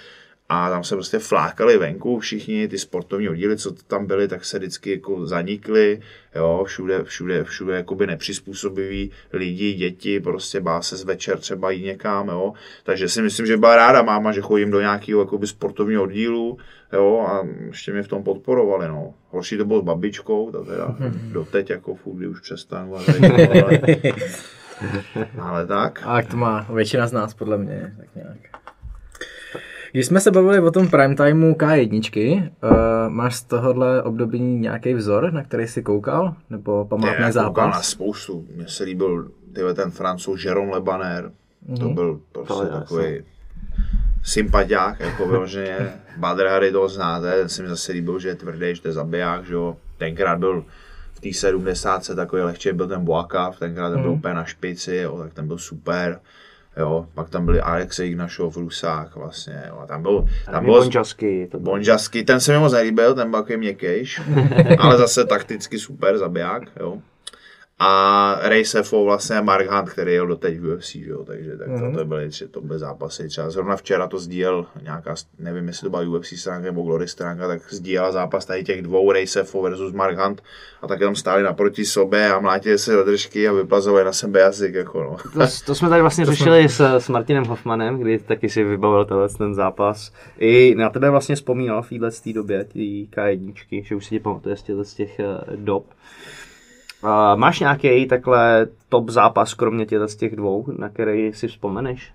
a tam se prostě flákali venku všichni, ty sportovní oddíly, co tam byly, tak se vždycky jako zanikly, jo, všude, všude, všude jakoby nepřizpůsobiví lidi, děti, prostě bá se z večer třeba jít někam, jo, takže si myslím, že byla ráda máma, že chodím do nějakého jakoby sportovního oddílu, jo, a ještě mě v tom podporovali, no. Horší to bylo s babičkou, to teda *laughs* doteď jako furt, kdy už přestanu, ale, ale, *laughs* ale tak. A jak to má většina z nás, podle mě, tak nějak. Když jsme se bavili o tom prime timeu K1, uh, máš z tohohle období nějaký vzor, na který jsi koukal? Nebo památný ne, zápas? koukal na spoustu. Mně se líbil tyhle, ten francouz Jérôme Lebaner. Mm-hmm. To mhm. byl prostě to takový sympatiák, jako vyloženě. *laughs* Badr Harry to znáte, ten si mi zase líbil, že je tvrdý, že to je zabiják, že jo. Tenkrát byl v té 70. takový lehčí byl ten Boakav, tenkrát ten byl mm. úplně na špici, jo, tak ten byl super. Jo, pak tam byli Alexej Ignašov, Rusák vlastně, jo, tam byl, tam byl Bonžasky, to byl. Bonžasky, ten se mi moc nelíbil, ten byl takový měkkejš, *laughs* ale zase takticky super zabiják, jo a Ray Sefo vlastně Mark Hunt, který jel doteď v UFC, že jo, takže tak to, mm. to, byly tři, to byly zápasy. Třeba zrovna včera to sdílel nějaká, nevím jestli to byla UFC stránka nebo Glory stránka, tak sdílela zápas tady těch dvou Ray Sefo versus Mark Hunt a tak tam stáli naproti sobě a mlátili se do držky a vyplazovali na sebe jazyk. Jako no. to, to, jsme tady vlastně řešili jsme... s, s Martinem Hoffmanem, kdy taky si vybavil tenhle ten zápas. I na tebe vlastně vzpomínal v této době, ty K1, že už si tě pamatuje z těch eh, dob. Uh, máš nějaký takhle top zápas, kromě těch z těch dvou, na který si vzpomeneš?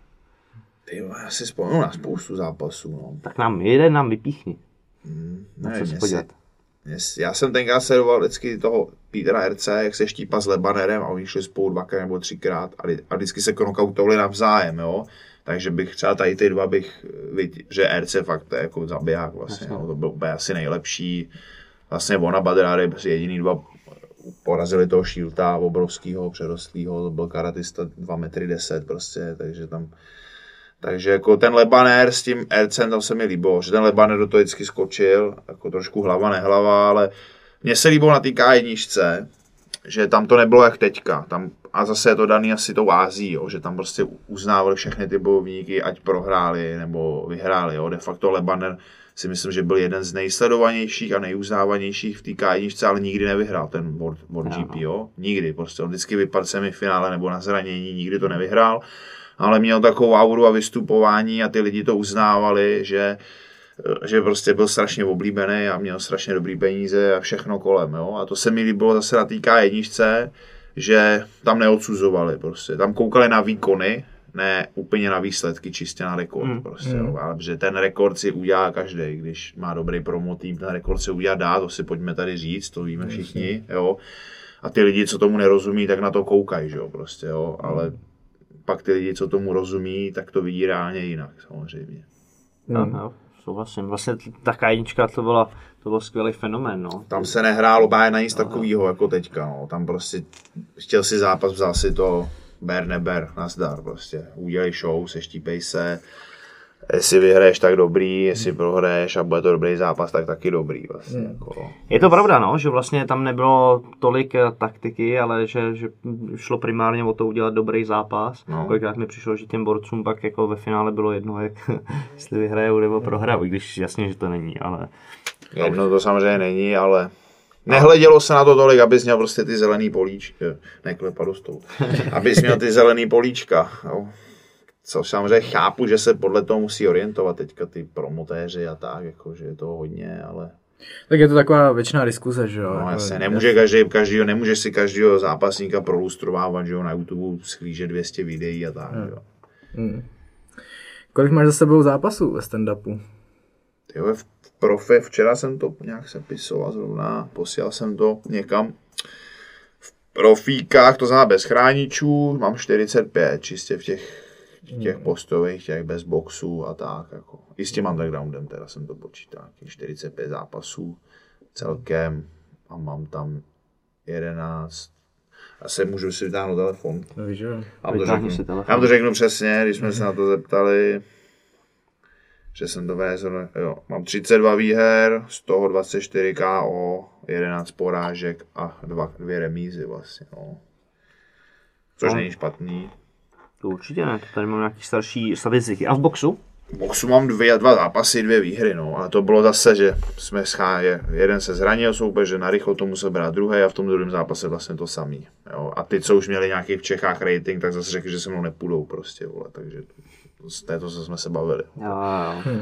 Ty já si vzpomenu na spoustu zápasů. No. Tak nám jeden nám vypíchni. Hmm, ne, se já jsem tenkrát sledoval vždycky toho Petra RC, jak se štípa s Lebanerem a oni šli spolu dvakrát nebo třikrát a, a vždycky se knockoutovali navzájem, jo. Takže bych třeba tady ty dva bych viděl, že RC fakt je jako zabiják vlastně, no, to byl úplně asi nejlepší. Vlastně ona Badráry, jediný dva porazili toho Shielda obrovského, přerostlého, to byl karatista 2 metry 10 prostě, takže tam takže jako ten Lebaner s tím Ercem tam se mi líbilo, že ten Lebaner do toho vždycky skočil, jako trošku hlava nehlava, ale mně se líbilo na té K1, že tam to nebylo jak teďka. Tam, a zase je to daný asi tou Ází, jo, že tam prostě uznávali všechny ty bojovníky, ať prohráli nebo vyhráli. Jo. De facto Lebaner si myslím, že byl jeden z nejsledovanějších a nejuznávanějších v té k ale nikdy nevyhrál ten World, World GP, jo? Nikdy, prostě on vždycky vypadl semifinále nebo na zranění, nikdy to nevyhrál, ale měl takovou auru a vystupování a ty lidi to uznávali, že že prostě byl strašně oblíbený a měl strašně dobrý peníze a všechno kolem, jo? A to se mi líbilo zase na té K1, že tam neodsuzovali prostě, tam koukali na výkony, ne úplně na výsledky, čistě na rekord. Mm. Prostě, mm. Jo, ale že ten rekord si udělá každý, když má dobrý promo tým, ten rekord si udělá dá, to si pojďme tady říct, to víme všichni, jo. A ty lidi, co tomu nerozumí, tak na to koukají, že jo, prostě, jo, ale pak ty lidi, co tomu rozumí, tak to vidí reálně jinak, samozřejmě. Mm. Aha, souhlasím. Vlastně ta jednička to byla, to byl skvělý fenomén, no. Tam se nehrálo báje na nic takového jako teďka, no. Tam prostě chtěl si zápas, vzal si to, ber neber, nazdar prostě. Udělej show, seštípej se. jestli vyhraješ, tak dobrý, jestli prohraješ a bude to dobrý zápas, tak taky dobrý vlastně. Jako. Je to pravda, no, že vlastně tam nebylo tolik eh, taktiky, ale že, že šlo primárně o to udělat dobrý zápas. No. Kolikrát mi přišlo, že těm borcům pak jako ve finále bylo jedno, jak, *laughs* jestli vyhrajou nebo prohrajou, i když jasně, že to není, ale Jedno to samozřejmě není, ale nehledělo se na to tolik, abys měl prostě ty zelený políčka, neklepa do stolu, abys měl ty zelený políčka, jo. Což samozřejmě chápu, že se podle toho musí orientovat teďka ty promotéři a tak, jako, že je to hodně, ale Tak je to taková věčná diskuze, že jo? no jako- jasně, nemůže každý, každýho, nemůže si každého zápasníka prolustrovávat, že jo, na YouTube schlíže 200 videí a tak, jo. Kolik máš za sebou zápasů ve stand-upu? Ty v profe, včera jsem to nějak sepisoval zrovna, posílal jsem to někam. V profíkách, to znamená bez chráničů, mám 45, čistě v těch, těch postových, těch bez boxů a tak. Jako. I s tím undergroundem teda jsem to počítal, těch 45 zápasů celkem a mám tam 11, asi můžu si vytáhnout telefon. No víš, jo. Já to řeknu, si telefon. já to řeknu přesně, když jsme se na to zeptali, že jsem to vezl, jo, mám 32 výher, z toho 24 KO, 11 porážek a dva, dvě remízy vlastně, no. Což No. není špatný. to určitě ne, to tady mám nějaký starší statistiky. A v boxu? V boxu mám dvě, dva zápasy, dvě výhry, no, ale to bylo zase, že jsme schá, je- jeden se zranil soupeř, že narychlo to musel brát druhý a v tom druhém zápase vlastně to samý. Jo. A ty, co už měli nějaký v Čechách rating, tak zase řekli, že se mnou nepůjdou prostě, vole, takže z této se jsme se bavili. Jo, jo.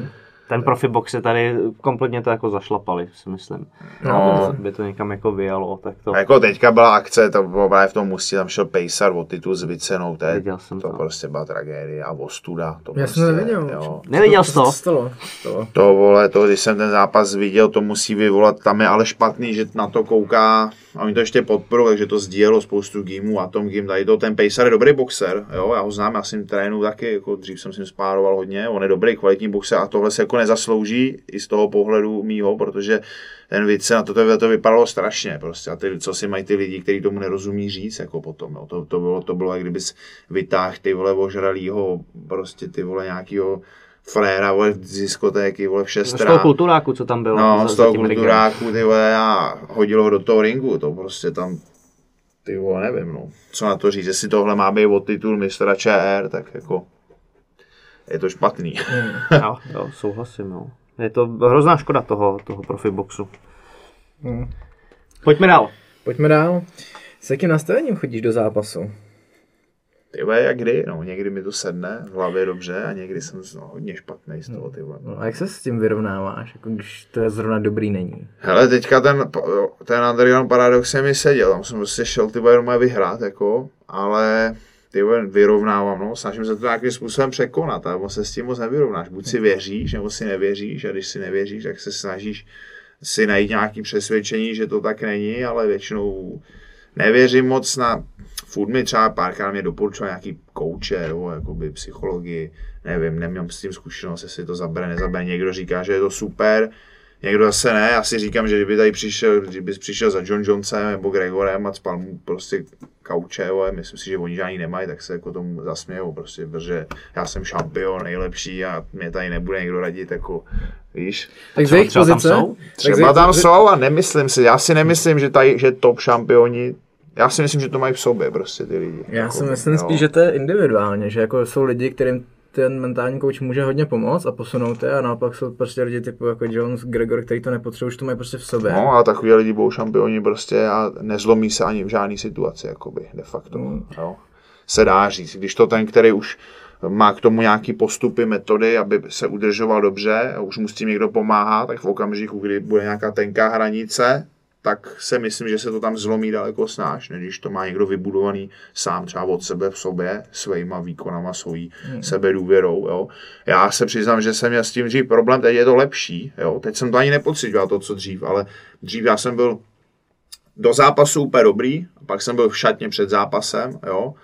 Ten profi box je tady kompletně to jako zašlapali, si myslím. No. By to někam jako vyjalo, tak to... A jako teďka byla akce, to bylo právě v tom Mustě, tam šel Pejsar o titul s Vicenou, to, je, Viděl jsem to to. prostě byla tragédie a ostuda. To Já prostě, jsem to neviděl. Jo. Neviděl jsi Co to? stalo? stalo? To vole, to, když jsem ten zápas viděl, to musí vyvolat, tam je ale špatný, že na to kouká, a oni to ještě podporují, takže to sdílelo spoustu gimů a Tom Gim tady to, ten Pacer je dobrý boxer, jo, já ho znám, já jsem trénu taky, jako dřív jsem s ním spároval hodně, on je dobrý, kvalitní boxer a tohle se jako nezaslouží i z toho pohledu mýho, protože ten Vice, na to, to, to vypadalo strašně prostě a ty, co si mají ty lidi, kteří tomu nerozumí říct, jako potom, jo. To, to, bylo, to bylo, jak kdybys vytáhl ty vole ožralýho, prostě ty vole nějakýho fréra, vole, z diskotéky, vole, v šest Z toho kulturáku, co tam bylo. No, za- z toho kulturáku, ty vole, a hodil ho do toho ringu, to prostě tam, ty vole, nevím, no. Co na to říct, jestli tohle má být o titul mistra ČR, tak jako, je to špatný. Jo, jo, souhlasím, no. Je to hrozná škoda toho, toho profi boxu. Hmm. Pojďme dál. Pojďme dál. S jakým nastavením chodíš do zápasu? Ty vole, jak kdy, no, někdy mi to sedne v hlavě dobře a někdy jsem no, hodně špatný z toho, ty vole. No a jak se s tím vyrovnáváš, jako když to je zrovna dobrý není? Hele, teďka ten, ten Underground Paradox se mi seděl, tam jsem prostě šel ty vole vyhrát, jako, ale ty vyrovnávám, no, snažím se to nějakým způsobem překonat, ale se s tím moc nevyrovnáš, buď si věříš, nebo si nevěříš, a když si nevěříš, tak se snažíš si najít nějaké přesvědčení, že to tak není, ale většinou nevěřím moc na, furt mi třeba párkrát mě doporučoval nějaký kouče, nebo jakoby psychologii, nevím, nemám s tím zkušenost, jestli to zabere, nezabere, někdo říká, že je to super, Někdo zase ne, já si říkám, že kdyby tady přišel, kdyby přišel za John Jonesem nebo Gregorem a spal mu prostě kauče, ale myslím si, že oni žádný nemají, tak se jako tomu zasmějou prostě, protože já jsem šampion, nejlepší a mě tady nebude někdo radit, jako, víš. Tak z jejich třeba tam jsou? Třeba tam jsou a nemyslím si, já si nemyslím, že tady, že top šampioni, já si myslím, že to mají v sobě prostě ty lidi. Já jako, si myslím jo. spíš, že to je individuálně, že jako jsou lidi, kterým ten mentální coach může hodně pomoct a posunout je a naopak jsou prostě lidi typu jako Jones, Gregor, který to nepotřebují, už to mají prostě v sobě. No a takový lidi budou šampioni prostě a nezlomí se ani v žádné situaci, jakoby, de facto. Mm. Jo. Se dá říct. Když to ten, který už má k tomu nějaký postupy, metody, aby se udržoval dobře a už mu s tím někdo pomáhá, tak v okamžiku, kdy bude nějaká tenká hranice, tak se myslím, že se to tam zlomí daleko snáš, než když to má někdo vybudovaný sám třeba od sebe v sobě, svýma výkonama, svojí hmm. sebedůvěrou. Jo. Já se přiznám, že jsem měl s tím dřív problém, teď je to lepší. Jo. Teď jsem to ani nepocitoval, to, co dřív, ale dřív já jsem byl do zápasu úplně dobrý, a pak jsem byl v šatně před zápasem, jo,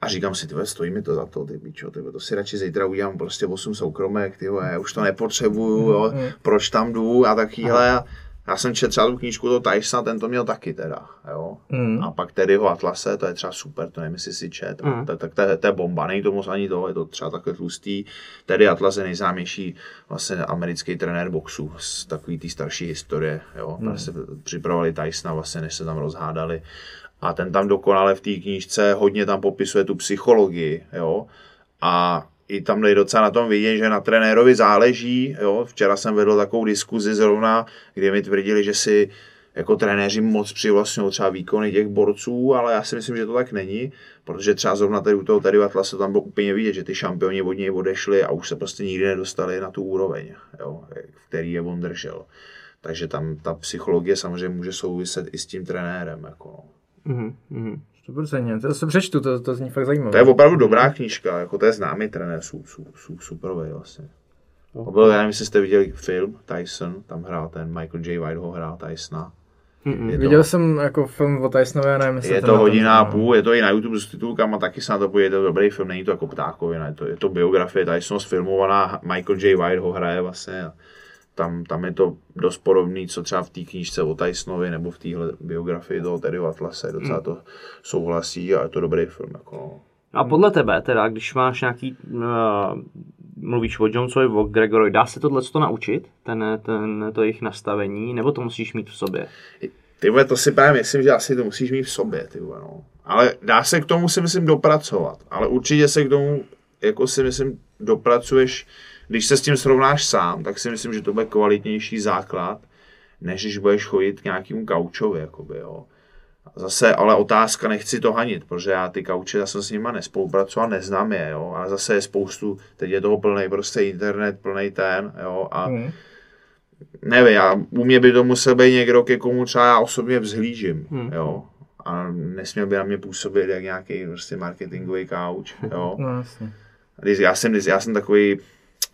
a říkám si, tyhle, stojí mi to za to, ty bičo, tyhle, to si radši zítra udělám prostě 8 soukromek, ty já už to nepotřebuju, jo, proč tam jdu a takovýhle. A já jsem četl třeba tu knížku toho Tysona, ten to měl taky teda, jo. Mm. A pak Terryho Atlase, to je třeba super, to nevím, jestli si čet, Mm. tak to, to, je- to, je bomba, není to moc ani to, je to třeba takhle tlustý. Terry Atlas je nejznámější vlastně americký trenér boxu z takový té starší historie, jo. Mm. se připravovali Tysona vlastně, než se tam rozhádali. A ten tam dokonale v té knížce hodně tam popisuje tu psychologii, jo. A i tam docela na tom vidět, že na trenérovi záleží. Jo? Včera jsem vedl takovou diskuzi zrovna, kde mi tvrdili, že si jako trenéři moc přivlastňují třeba výkony těch borců, ale já si myslím, že to tak není, protože třeba zrovna tady u toho Terry Atlasa tam bylo úplně vidět, že ty šampioni od něj odešli a už se prostě nikdy nedostali na tu úroveň, jo? v který je on držel. Takže tam ta psychologie samozřejmě může souviset i s tím trenérem. Jako mhm. 100%, to se přečtu, to, to zní fakt zajímavé. To je opravdu dobrá knížka, jako to je známý trenér, su, su, su, superový vlastně. To byl, já nevím, jestli jste viděli film Tyson, tam hrál ten Michael J. White ho hrál Tysona. Je to, Viděl jsem jako film o Tysonovi, já nevím, jestli je to hodina a půl, je to i na YouTube s titulkama, taky se na to půjde, je to dobrý film, není to jako ptákovina, je to, je to biografie Tyson sfilmovaná, Michael J. White ho hraje vlastně a tam, tam je to dost podobný, co třeba v té knížce o Tysonovi nebo v téhle biografii toho Terryho Atlase, docela to souhlasí a je to dobrý film. Jako, no. A podle tebe, teda, když máš nějaký, uh, mluvíš o Jonesovi, o Gregorovi, dá se tohle to naučit, ten, ten, to jejich nastavení, nebo to musíš mít v sobě? Ty vole, to si právě myslím, že asi to musíš mít v sobě, ty vole, no. Ale dá se k tomu si myslím dopracovat. Ale určitě se k tomu, jako si myslím, dopracuješ, když se s tím srovnáš sám, tak si myslím, že to bude kvalitnější základ, než když budeš chodit k nějakému kaučovi, jakoby, jo. Zase, ale otázka, nechci to hanit, protože já ty kauče, já jsem s nima nespolupracoval, neznám je, jo, ale zase je spoustu, teď je toho plný prostě internet, plný ten, jo, a Mhm. nevím, já, u mě by to musel být někdo, ke komu třeba já osobně vzhlížím, Hmm. jo. A nesměl by na mě působit jak nějaký prostě marketingový couch, jo. No jasně. Když já jsem, já jsem takový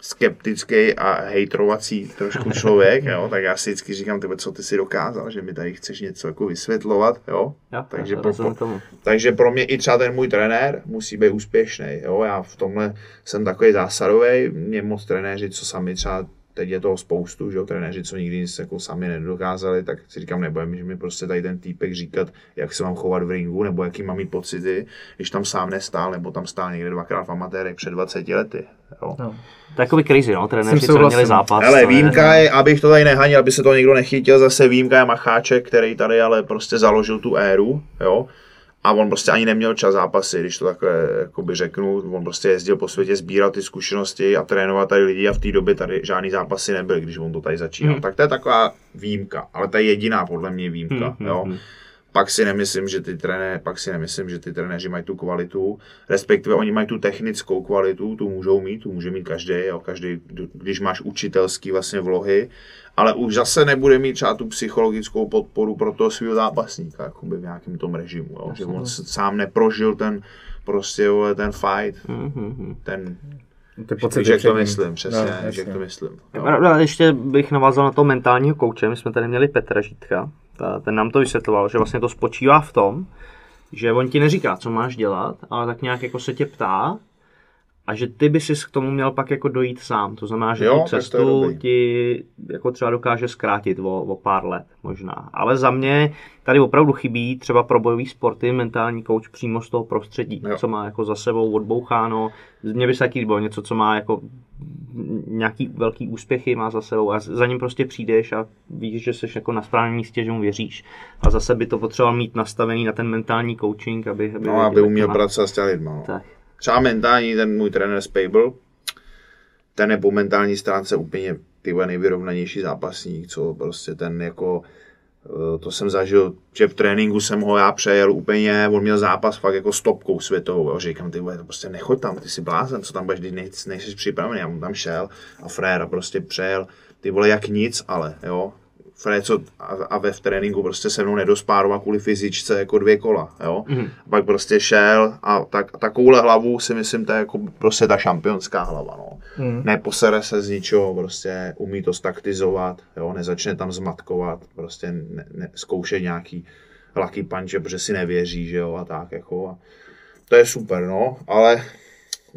skeptický a hejtrovací trošku člověk, jo, tak já si vždycky říkám, tebe, co ty si dokázal, že mi tady chceš něco jako vysvětlovat, jo. Jo, Takže pro- tomu. Takže pro mě i třeba ten můj trenér musí být úspěšný. Jo? Já v tomhle jsem takový zásadový. Mě moc trenéři, co sami třeba teď je toho spoustu, že jo, trenéři, co nikdy nic jako sami nedokázali, tak si říkám, nebojím, že mi prostě tady ten týpek říkat, jak se mám chovat v ringu, nebo jaký mám mít pocity, když tam sám nestál, nebo tam stál někde dvakrát v amatérech před 20 lety. Jo. No. To je takový crazy, no, trenéři, co souhlasím. zápas. Ale výjimka je, abych to tady nehanil, aby se to někdo nechytil, zase výjimka je Macháček, který tady ale prostě založil tu éru, jo. A on prostě ani neměl čas zápasy, když to takhle jakoby řeknu. On prostě jezdil po světě, sbíral ty zkušenosti a trénoval tady lidi a v té době tady žádný zápasy nebyly, když on to tady začínal. Hmm. Tak to je taková výjimka, ale to je jediná podle mě výjimka, Hmm, jo. hmm. Pak si nemyslím, že ty trené, pak si nemyslím, že ty trenéři mají tu kvalitu, respektive oni mají tu technickou kvalitu, tu můžou mít, tu může mít každý, jo, každý, když máš učitelský vlastně vlohy, ale už zase nebude mít třeba tu psychologickou podporu pro toho svého zápasníka, jakoby v nějakém tom režimu, jo, že on sám neprožil ten prostě vole, ten fight, Mhm, mhm. ten, Ty pocity jak před to myslím, přesně, No, no, jak jasně. to myslím. Pravda, ještě bych navázal na toho mentálního kouče. My jsme tady měli Petra Žítka. Ten nám to vysvětloval, že vlastně to spočívá v tom, že on ti neříká, co máš dělat, ale tak nějak jako se tě ptá a že ty by si k tomu měl pak jako dojít sám. To znamená, že Jo, tu cestu ti jako třeba dokáže zkrátit o, o pár let možná. Ale za mě tady opravdu chybí třeba pro bojový sporty mentální kouč přímo z toho prostředí, Jo. co má jako za sebou odboucháno. Mně by se taky líbilo něco, co má jako nějaký velký úspěchy má za sebou a za ním prostě přijdeš a víš, že jsi jako na správném místě, že mu věříš. A zase by to potřeboval mít nastavený na ten mentální coaching, aby, aby, No, aby uměl jak to má- pracovat s těmi lidma. No. Tak. Třeba mentální, ten můj trenér Spable, ten je po mentální stránce úplně ty nejvyrovnanější zápasník, co prostě ten jako eh, to jsem zažil, že v tréninku jsem ho já přejel úplně, on měl zápas fakt jako stopkou světovou. A říkám, ty vole, prostě nechoď tam, ty jsi blázen, co tam budeš, když nejsi, nejsi připravený. Já mu tam šel a Fréra prostě přejel, ty vole, jak nic, ale jo. Fred, co a, ve v tréninku prostě se mnou nedospároval kvůli fyzičce jako dvě kola, jo. Mm. Pak prostě šel a tak, takovouhle hlavu si myslím, to je jako prostě ta šampionská hlava, no. Mhm. Neposere se z ničeho, prostě umí to staktizovat, jo, nezačne tam zmatkovat, prostě ne, ne, zkoušet nějaký lucky punch, protože si nevěří, že jo, a tak jako. A to je super, no, ale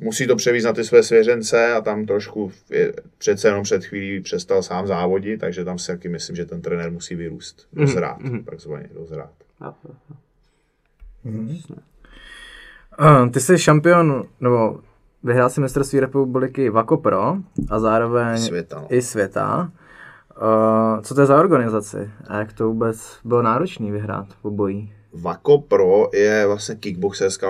musí to převízt na ty své svěřence a tam trošku je, přece jenom před chvílí přestal sám závodit, takže tam si taky myslím, že ten trenér musí vyrůst, dozrát, mm-hmm. takzvaně dozrát. Uh, ty jsi šampion, nebo vyhrál si mistrovství republiky Vako Pro a zároveň Světa, no. i světa. Uh, co to je za organizaci a jak to vůbec bylo náročný vyhrát v obojí? Vako Pro je vlastně kickboxerská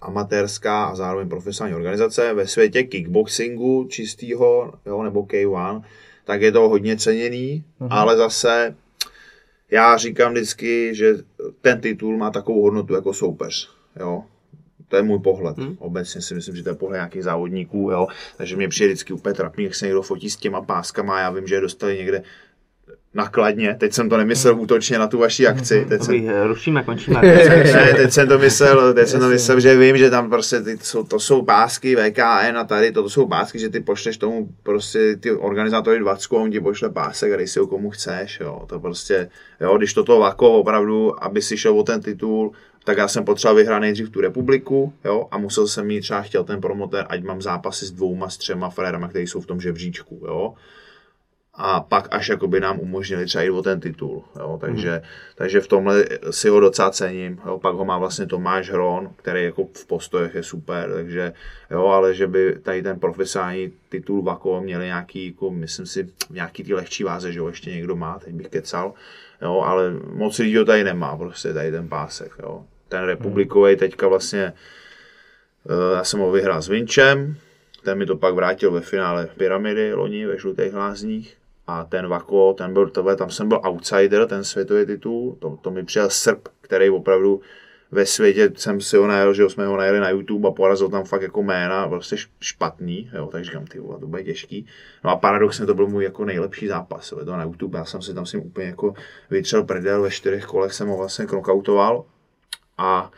amatérská a zároveň profesionální organizace ve světě kickboxingu čistého, jo, nebo K1, tak je to hodně ceněný, uh-huh. ale zase já říkám vždycky, že ten titul má takovou hodnotu jako soupeř, jo. To je můj pohled. Hmm. Obecně si myslím, že to je pohled nějakých závodníků, jo. Takže mě přijde vždycky úplně trapný, jak se někdo fotí s těma páskama. Já vím, že je dostali někde nakladně. Teď jsem to nemyslel Hmm. útočně na tu vaši akci. Teď jsem, Dobrý, eh, rušíme, končíme. *laughs* ne, teď jsem to myslel, teď jsem to myslel, že vím, že tam prostě ty, jsou, to jsou pásky VKN a tady to, to jsou pásky, že ty pošleš tomu prostě ty organizátory 20 a on ti pošle pásek a dej si ho komu chceš, jo. To prostě, jo, když toto Vako opravdu, aby si šel o ten titul, tak já jsem potřeboval vyhrát nejdřív tu republiku, jo, a musel jsem mít třeba chtěl ten promotér, ať mám zápasy s dvouma, s třema frérama, kteří jsou v tom žebříčku, jo a pak až jakoby nám umožnili třeba i o ten titul. Jo? Takže, mm. takže v tomhle si ho docela cením. Jo? Pak ho má vlastně Tomáš Hron, který jako v postojech je super, takže jo, ale že by tady ten profesionální titul Vako měli nějaký, jako, myslím si, nějaký ty lehčí váze, že ho ještě někdo má, teď bych kecal, jo? ale moc lidí ho tady nemá, prostě tady ten pásek. Jo? Ten republikový teďka vlastně, eh, já jsem ho vyhrál s Vinčem, ten mi to pak vrátil ve finále Pyramidy loni ve žlutých hlázních a ten Vako, ten byl tohle, tam jsem byl outsider, ten světový titul, to, to mi přijel Srb, který opravdu ve světě jsem si ho najel, že jsme ho najeli na YouTube a porazil tam fakt jako jména, prostě špatný, jo, tak říkám, ty vole, to bude těžký. No a paradoxně to byl můj jako nejlepší zápas, jo, to na YouTube, já jsem si tam s ním úplně jako vytřel prdel, ve čtyřech kolech jsem ho vlastně knockoutoval. A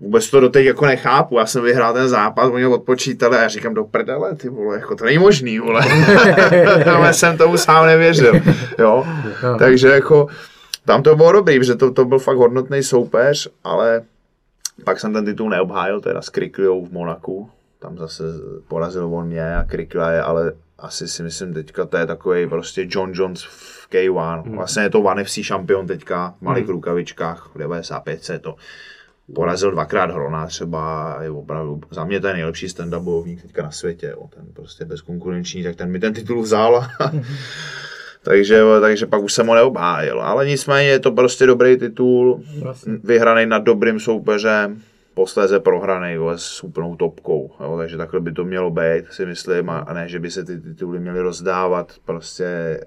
vůbec to doteď jako nechápu. Já jsem vyhrál ten zápas, oni ho odpočítali a já říkám do prdele, ty vole, jako to není možný, vole. *laughs* Já jsem tomu sám nevěřil, jo. Takže jako tam to bylo dobrý, protože to, to byl fakt hodnotný soupeř, ale pak jsem ten titul neobhájil, teda s Krikliou v Monaku. Tam zase porazil on mě a Krikla je, ale asi si myslím teďka to je takový prostě John Jones v K1. Vlastně je to One FC šampion teďka v malých rukavičkách, v 95 je to porazil dvakrát Hrona třeba, je opravdu, za mě ten nejlepší bojovník teďka na světě, jo, ten prostě bezkonkurenční, tak ten mi ten titul vzal. *laughs* takže, takže pak už jsem ho neobhájil, ale nicméně je to prostě dobrý titul, Vlastně. vyhraný nad dobrým soupeřem, posléze prohraný jo, s úplnou topkou, jo, takže takhle by to mělo být, si myslím, a ne, že by se ty tituly měly rozdávat, prostě,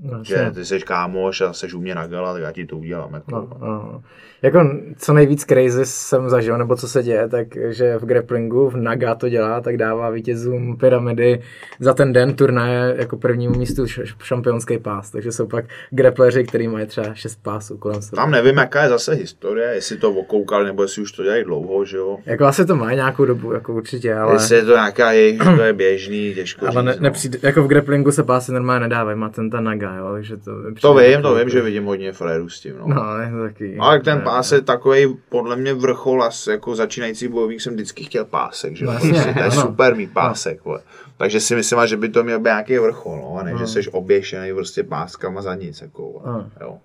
No, že ty jsi kámoš a jsi u mě na gala, tak já ti to udělám. Jako. No, no. Jako co nejvíc crazy jsem zažil, nebo co se děje, tak že v grapplingu v Naga to dělá, tak dává vítězům pyramidy za ten den turnaje jako prvnímu místu šampionský pás. Takže jsou pak grappleři, který mají třeba šest pásů kolem sebe. Tam nevím, jaká je zase historie, jestli to okoukali, nebo jestli už to dělají dlouho, že jo. Jako asi to má nějakou dobu, jako určitě, ale, Jestli je to nějaká jejich, to je běžný, těžko ale ne, říct, no. nepřijde, jako v grapplingu se pásy normálně nedávají, má ten ta Naga, jo, takže to To vím, to jako- vím, že vidím hodně frérů s tím, no. No, je to taky. Ale ten ne, pás je takový podle mě vrchol a jako začínající bojovník jsem vždycky chtěl pásek, že jo. Vlastně, Prostě to je ano. super mít pásek, vole. Takže si myslím, že by to měl být nějaký vrchol, no, a ne, No. že jsi oběšený prostě páskama za nic, jako, Ano. jo.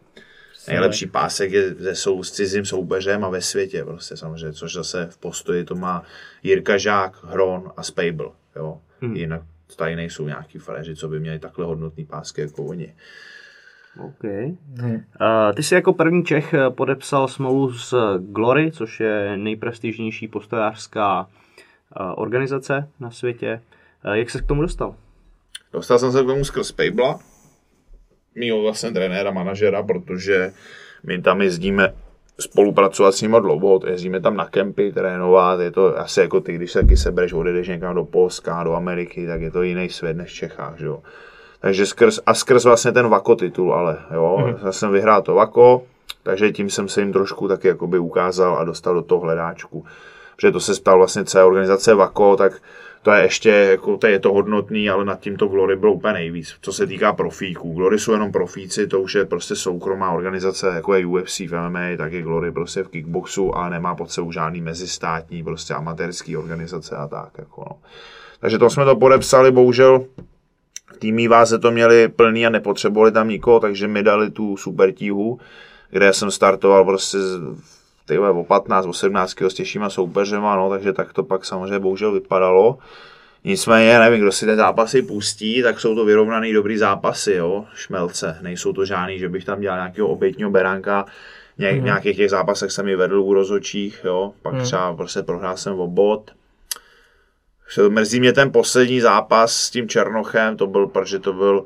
Nejlepší pásek je ze sou, s cizím soupeřem a ve světě prostě samozřejmě, což zase v postoji to má Jirka Žák, Hron a Spable, jo. Hmm. Jinak tady nejsou nějaký frajeři, co by měli takhle hodnotný pásky jako oni. OK. Uh, ty jsi jako první Čech eh, podepsal smlouvu s Glory, což je nejprestižnější postojářská uh, organizace na světě. Uh, jak se k tomu dostal? Dostal jsem se k tomu skrz Pabla, mýho vlastně trenéra, manažera, protože my tam jezdíme spolupracovat s nimi dlouho, jezdíme tam na kempy trénovat, je to asi jako ty, když se taky sebereš, odjedeš někam do Polska, do Ameriky, tak je to jiný svět než v Čechách, že jo. Takže skrz, a skrz vlastně ten Vako titul, ale jo, mm-hmm. já jsem vyhrál to Vako, takže tím jsem se jim trošku taky jakoby ukázal a dostal do toho hledáčku. Protože to se ptal vlastně celé organizace Vako, tak to je ještě, jako, to je to hodnotný, ale nad tím to Glory bylo úplně nejvíc. Co se týká profíků. Glory jsou jenom profíci, to už je prostě soukromá organizace, jako je UFC v MMA, tak je Glory prostě v kickboxu a nemá pod sebou žádný mezistátní, prostě amatérský organizace a tak. Jako, no. Takže to jsme to podepsali, bohužel týmí váze to měli plný a nepotřebovali tam nikoho, takže mi dali tu super tíhu, kde jsem startoval prostě ty o 15, o 17 kg s těžšíma soupeřema, no, takže tak to pak samozřejmě bohužel vypadalo. Nicméně, nevím, kdo si ty zápasy pustí, tak jsou to vyrovnaný dobrý zápasy, jo, šmelce. Nejsou to žádný, že bych tam dělal nějakého obětního beránka. Ně, mm. nějakých těch zápasech jsem i vedl u rozočích, jo, pak mm. třeba prostě prohrál jsem o bod. Mrzí mě ten poslední zápas s tím Černochem, to byl, protože to byl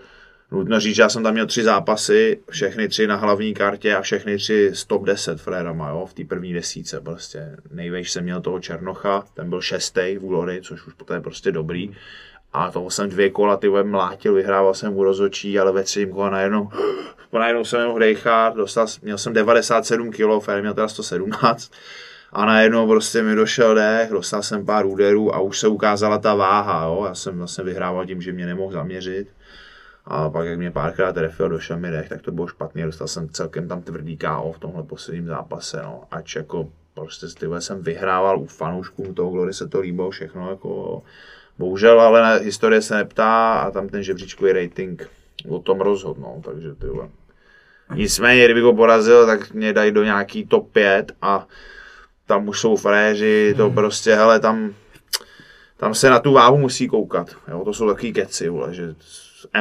Nutno říct, že já jsem tam měl tři zápasy, všechny tři na hlavní kartě a všechny tři z top 10 frérama, jo, v té první desíce prostě. Nejvejš jsem měl toho Černocha, ten byl šestý v Glory, což už poté je prostě dobrý. A toho jsem dvě kola ty mlátil, vyhrával jsem u rozočí, ale ve třetím kole najednou, *gasps* najednou jsem mohl dejchat, dostal, měl jsem 97 kg, Fér měl teda 117 a najednou prostě mi došel dech, dostal jsem pár úderů a už se ukázala ta váha, jo. já jsem vlastně vyhrával tím, že mě nemohl zaměřit a pak, jak mě párkrát trefil, došel mi dech, tak to bylo špatně. Dostal jsem celkem tam tvrdý KO v tomhle posledním zápase. No. Ač jako prostě tyhle jsem vyhrával u fanoušků toho Glory se to líbilo všechno. Jako, bohužel, ale na historie se neptá a tam ten žebříčkový rating o tom rozhodnou, takže tyhle. Nicméně, kdybych ho porazil, tak mě dají do nějaký top 5 a tam už jsou fréři, to hmm. prostě, hele, tam, tam se na tu váhu musí koukat. Jo? To jsou takový keci, vole, že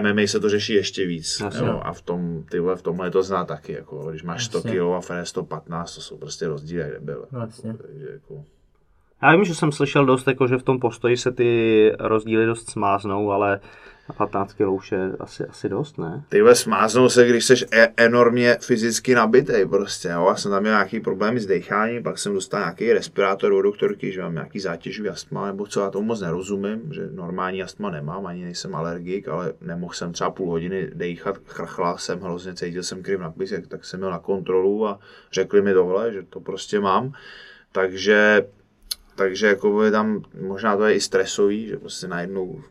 MMA se to řeší ještě víc. Jo? A v, tom, ty vole, v tomhle to zná taky. Jako, když máš 100 kg a Fere 115, to jsou prostě rozdíly, kde byl. Vlastně. Takže, jako... Já vím, že jsem slyšel dost, jako, že v tom postoji se ty rozdíly dost smáznou, ale a 15 kg už je asi, asi dost, ne? Ty smáznou se, když jsi e- enormně fyzicky nabitý prostě, jo. Já jsem tam měl nějaký problémy s decháním, pak jsem dostal nějaký respirátor od doktorky, že mám nějaký zátěžový astma, nebo co, já tomu moc nerozumím, že normální astma nemám, ani nejsem alergik, ale nemohl jsem třeba půl hodiny dechat, chrchlal jsem hrozně, cítil jsem kriv na písek, tak jsem měl na kontrolu a řekli mi tohle, že to prostě mám. Takže takže jako tam možná to je i stresový, že prostě najednou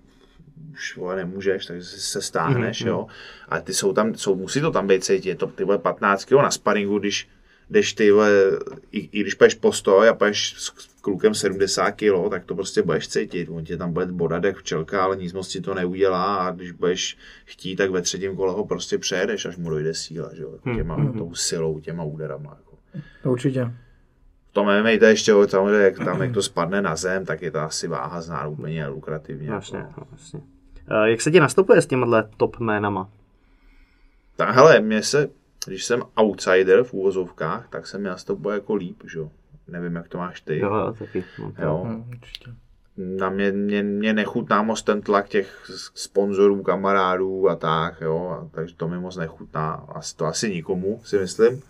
už vole, nemůžeš, takže se stáhneš, mm-hmm. jo. Ale ty jsou tam, jsou, musí to tam být cítit, je to ty vole 15 kg na sparingu, když když ty vole, i, i, když půjdeš postoj a půjdeš s klukem 70 kg, tak to prostě budeš cítit. On tě tam bude bodat jak včelka, ale nic moc ti to neudělá a když budeš chtít, tak ve třetím kole ho prostě přejedeš, až mu dojde síla, že jo, těma, mm-hmm. tou silou, těma úderama. Jako. Určitě. V tom MMA to ještě, samozřejmě, jak tam jak to spadne na zem, tak je to asi váha zná úplně lukrativně. Jasně, jako. jasně. Eh, jak se ti nastupuje s těmihle top jménama? Tak hele, mě se, když jsem outsider v úvozovkách, tak se mi nastupuje jako líp, že jo. Nevím, jak to máš ty. Jo, taky. No, jo. Hmm, Na mě, mě, mě nechutná moc ten tlak těch sponzorů, kamarádů a tak, jo. A takže to mi moc nechutná. Asi, to asi nikomu, si myslím.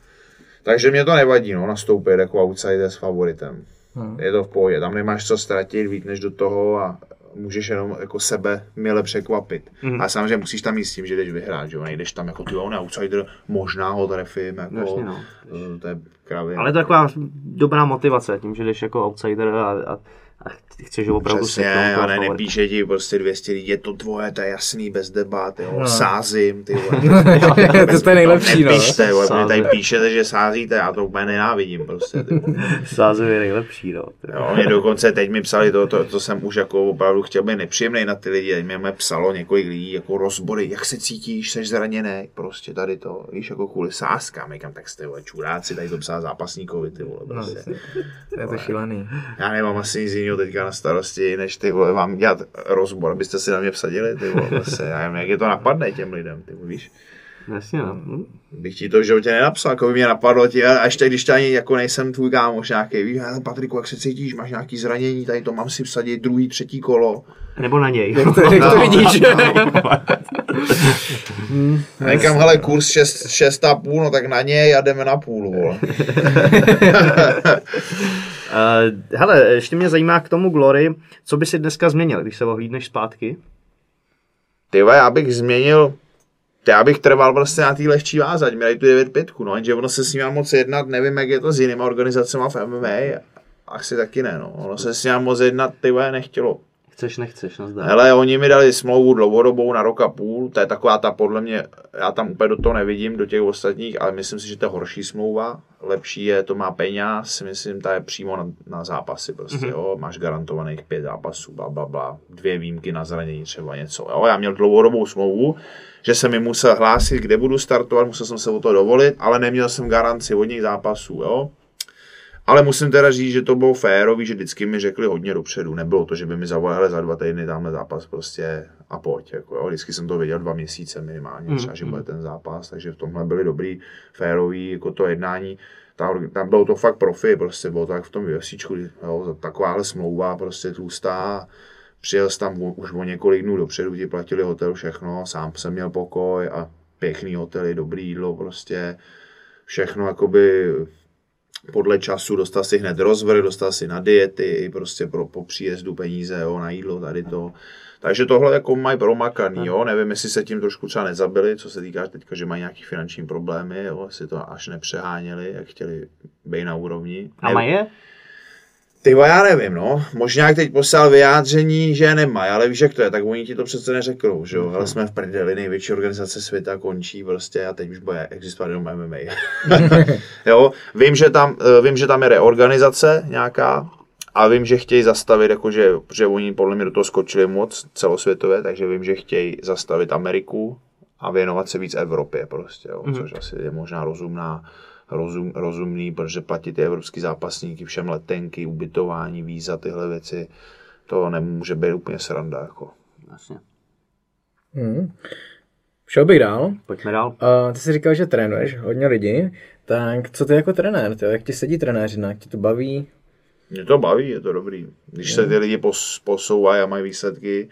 Takže mě to nevadí, no, nastoupit jako outsider s favoritem. Hmm. Je to v pohodě, tam nemáš co ztratit víc než do toho a můžeš jenom jako sebe milé překvapit. Mm. A samozřejmě musíš tam jít s tím, že jdeš vyhrát, že jo, nejdeš tam jako ty on outsider, možná ho trefím, jako, Jasně, no. to je kravě. Ale to je taková dobrá motivace, tím, že jdeš jako outsider a, a a chceš ho opravdu Přesně, seknout. a ne, nepíše ti prostě 200 lidí, je to tvoje, to je jasný, bez debat, jo, no. sázím, ty vole. *laughs* to je nejlepší, no. Nepíšte, vole, mě tady píšete, že sázíte, já to úplně nenávidím prostě. Sázím je nejlepší, no. Jo, mě dokonce teď mi psali to, to, to, jsem už jako opravdu chtěl být nepříjemný na ty lidi, mě, mě psalo několik lidí, jako rozbory, jak se cítíš, jsi zraněný, prostě tady to, víš, jako kvůli sázkám, říkám, tak jste, vole, čuráci, tady to psá zápasníkovi, ty vole, no, prostě. No, to je to šílený. Já nemám asi nic jiného teďka na starosti, než ty vole, vám dělat rozbor, abyste si na mě vsadili, ty vole, zase, já nevím, jak je to napadne těm lidem, ty víš. Jasně, no. Bych ti to v životě nenapsal, jako by mě napadlo ti, a ještě když ani jako nejsem tvůj kámoš nějaký, víš, ale Patriku, jak se cítíš, máš nějaký zranění, tady to mám si vsadit druhý, třetí kolo. Nebo na něj. Jak to, jak to *laughs* vidíš? *laughs* Někam, hele, kurz 6,5, no tak na něj a jdeme na půl, vole. *laughs* Uh, hele, ještě mě zajímá k tomu Glory, co by si dneska změnil, když se ohlídneš zpátky? Ty já bych změnil, já bych trval vlastně na té lehčí váze, ať tu 9.5, no, jenže ono se s ním moc jednat, nevím, jak je to s jinými organizacemi v MMA, asi taky ne, no. Ono se s ním moc jednat, ty nechtělo. Chceš, nechceš, nazdar. Hele, oni mi dali smlouvu dlouhodobou na rok a půl, to je taková ta podle mě, já tam úplně do toho nevidím, do těch ostatních, ale myslím si, že to je horší smlouva. Lepší je, to má peněz, myslím, ta je přímo na, na zápasy prostě, mm-hmm. jo, máš garantovaných pět zápasů, bla, bla, bla, dvě výjimky na zranění třeba něco, jo. Já měl dlouhodobou smlouvu, že jsem mi musel hlásit, kde budu startovat, musel jsem se o to dovolit, ale neměl jsem garanci hodně zápasů, jo. Ale musím teda říct, že to bylo férový, že vždycky mi řekli hodně dopředu. Nebylo to, že by mi zavolali za dva týdny tamhle zápas prostě a pojď. Jako, jo. Vždycky jsem to věděl dva měsíce minimálně, třeba, že bude ten zápas, takže v tomhle byli dobrý, férový, jako to jednání. Tam, tam bylo to fakt profi, prostě bylo to tak v tom UFCčku, jo, takováhle smlouva prostě tlustá. Přijel jsi tam už o několik dnů dopředu, ti platili hotel, všechno, sám jsem měl pokoj a pěkný hotely, dobrý jídlo, prostě všechno jakoby podle času, dostal si hned rozvrh, dostal si na diety, prostě pro, po příjezdu peníze, jo, na jídlo, tady to. Takže tohle jako mají promakaný, jo, nevím, jestli se tím trošku třeba nezabili, co se týká teďka, že mají nějaký finanční problémy, jo, jestli to až nepřeháněli, jak chtěli být na úrovni. A mají je? Ty já nevím, no. Možná jak teď poslal vyjádření, že je nemají, ale víš, jak to je, tak oni ti to přece neřeknou, že jo. Ale jsme v prdeli, největší organizace světa končí prostě a teď už bude existovat jenom MMA. *laughs* *laughs* jo, vím, že tam, eh, vím, že tam je reorganizace nějaká, a vím, že chtějí zastavit, jakože, že oni podle mě do toho skočili moc celosvětově, takže vím, že chtějí zastavit Ameriku a věnovat se víc Evropě prostě, jo, mm-hmm. což asi je možná rozumná rozum, rozumný, protože platit ty evropský zápasníky, všem letenky, ubytování, víza, tyhle věci, to nemůže být úplně sranda. Jako. Jasně. Hmm. Šel bych dál. Pojďme dál. Uh, ty jsi říkal, že trénuješ hodně lidí, tak co ty jako trenér? Ty, jak ti sedí trenéřina? Jak ti to baví? Mě to baví, je to dobrý. Když se ty lidi pos, posouvají a mají výsledky,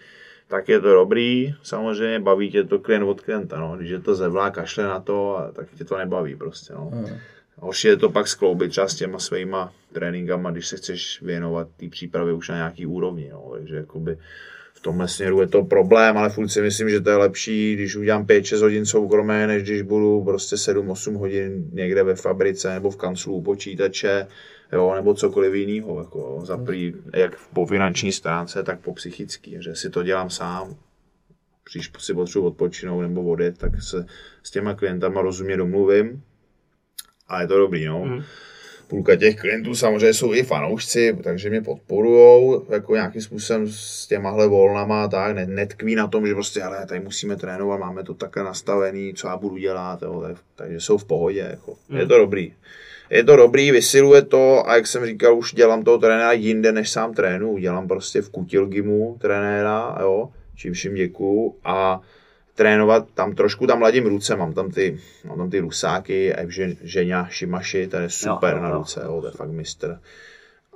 tak je to dobrý. Samozřejmě baví tě to klient od klienta, no. Když je to zevlá, kašle na to, a tak tě to nebaví prostě, no. Hmm. Horší je to pak skloubit třeba s těma svýma tréninkama, když se chceš věnovat té přípravě už na nějaký úrovni, no. Takže jakoby v tomhle směru je to problém, ale furt si myslím, že to je lepší, když udělám 5-6 hodin soukromé, než když budu prostě 7-8 hodin někde ve fabrice nebo v kanclu u počítače, jo, nebo cokoliv jiného, jako za prý, jak po finanční stránce, tak po psychický, že si to dělám sám, když si potřebuji odpočinout nebo vody, tak se s těma klientama rozumně domluvím a je to dobrý, no. Mm. Půlka těch klientů samozřejmě jsou i fanoušci, takže mě podporujou jako nějakým způsobem s těmahle volnama, tak netkví na tom, že prostě, ale tady musíme trénovat, máme to takhle nastavený, co já budu dělat, jo, takže jsou v pohodě, jako. Mm. je to dobrý je to dobrý, vysiluje to a jak jsem říkal, už dělám toho trenéra jinde, než sám trénu. Dělám prostě v Kutilgimu trenéra, jo, čím všim děkuju a trénovat tam trošku tam ladím ruce, mám tam ty, mám tam ty rusáky, Evžen, Ženя Šimaši, ten je super jo, jo, na ruce, jo, to je fakt mistr.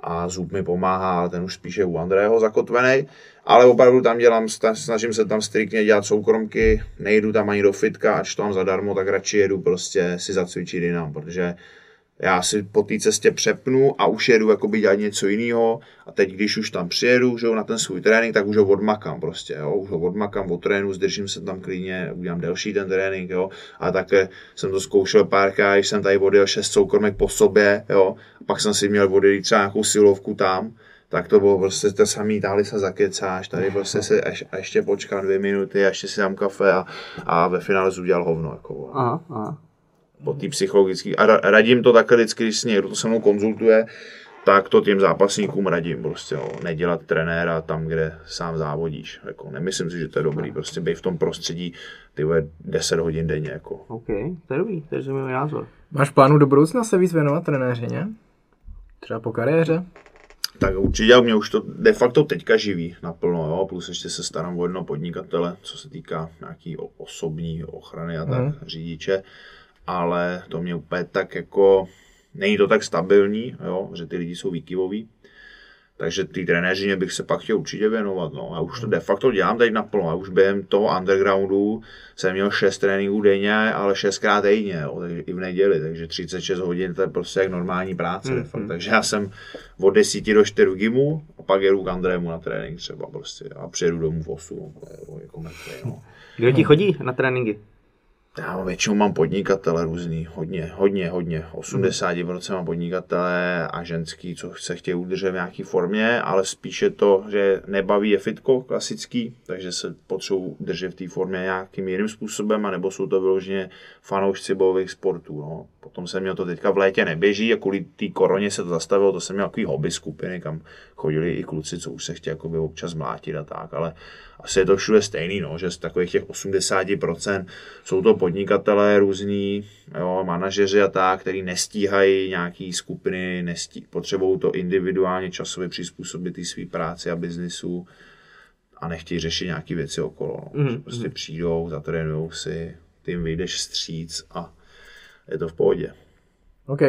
A Zub mi pomáhá, ale ten už spíše u Andrého zakotvený. Ale opravdu tam dělám, snažím se tam striktně dělat soukromky, nejdu tam ani do fitka, až to mám zadarmo, tak radši jedu prostě si zacvičit jinam, protože já si po té cestě přepnu a už jedu jakoby dělat něco jiného a teď, když už tam přijedu že na ten svůj trénink, tak už ho odmakám prostě, jo? už ho odmakám, od trénu, zdržím se tam klidně, udělám delší ten trénink, jo? a také jsem to zkoušel párkrát, když jsem tady odjel šest soukrmek po sobě, jo? a pak jsem si měl odjet třeba nějakou silovku tam, tak to bylo prostě to samý, tady se zakecáš, tady prostě se až, a ještě počkám dvě minuty, ještě si dám kafe a, a ve finále udělal hovno. Jako, aha, aha po té psychologické. A radím to takhle vždycky, když někdo to se mnou konzultuje, tak to těm zápasníkům radím prostě, jo. nedělat trenéra tam, kde sám závodíš. Jako, nemyslím si, že to je dobrý, prostě být v tom prostředí ty 10 hodin denně. Jako. OK, to je dobrý, to je můj názor. Máš plánu do budoucna se víc věnovat trenéřině? Třeba po kariéře? Tak určitě, mě už to de facto teďka živí naplno, jo, plus ještě se starám o jedno podnikatele, co se týká nějaký osobní ochrany a tak, mm. řidiče ale to mě úplně tak jako, není to tak stabilní, jo, že ty lidi jsou výkyvoví, takže ty trenéřině bych se pak chtěl určitě věnovat. No. A už to de facto dělám teď naplno. A už během toho undergroundu jsem měl 6 tréninků denně, ale 6 krát týdně, jo. takže i v neděli. Takže 36 hodin to je prostě jak normální práce. Mm-hmm. fakt. Takže já jsem od 10 do 4 gimu a pak jedu k Andrému na trénink třeba prostě. A přijedu domů v 8. Jako, mrtvý, no. Kdo ti chodí na tréninky? Já většinou mám podnikatele různý, hodně, hodně, hodně. 80% mám podnikatele a ženský, co se chtějí udržet v nějaké formě, ale spíše to, že nebaví je fitko klasický, takže se potřebují držet v té formě nějakým jiným způsobem, anebo jsou to vyloženě fanoušci bojových sportů. No. Potom jsem měl to teďka v létě neběží a kvůli té koroně se to zastavilo, to jsem měl takový hobby skupiny, kam chodili i kluci, co už se jakoby občas mlátit a tak, ale asi je to všude stejný, no, že z takových těch 80% jsou to podnikatelé různí, jo, manažeři a tak, který nestíhají nějaký skupiny, nestí, potřebují to individuálně časově přizpůsobit té své práci a biznisu a nechtějí řešit nějaké věci okolo. No. Mm. Prostě přijdou, zatrénujou si, ty jim vyjdeš stříc a je to v pohodě. OK.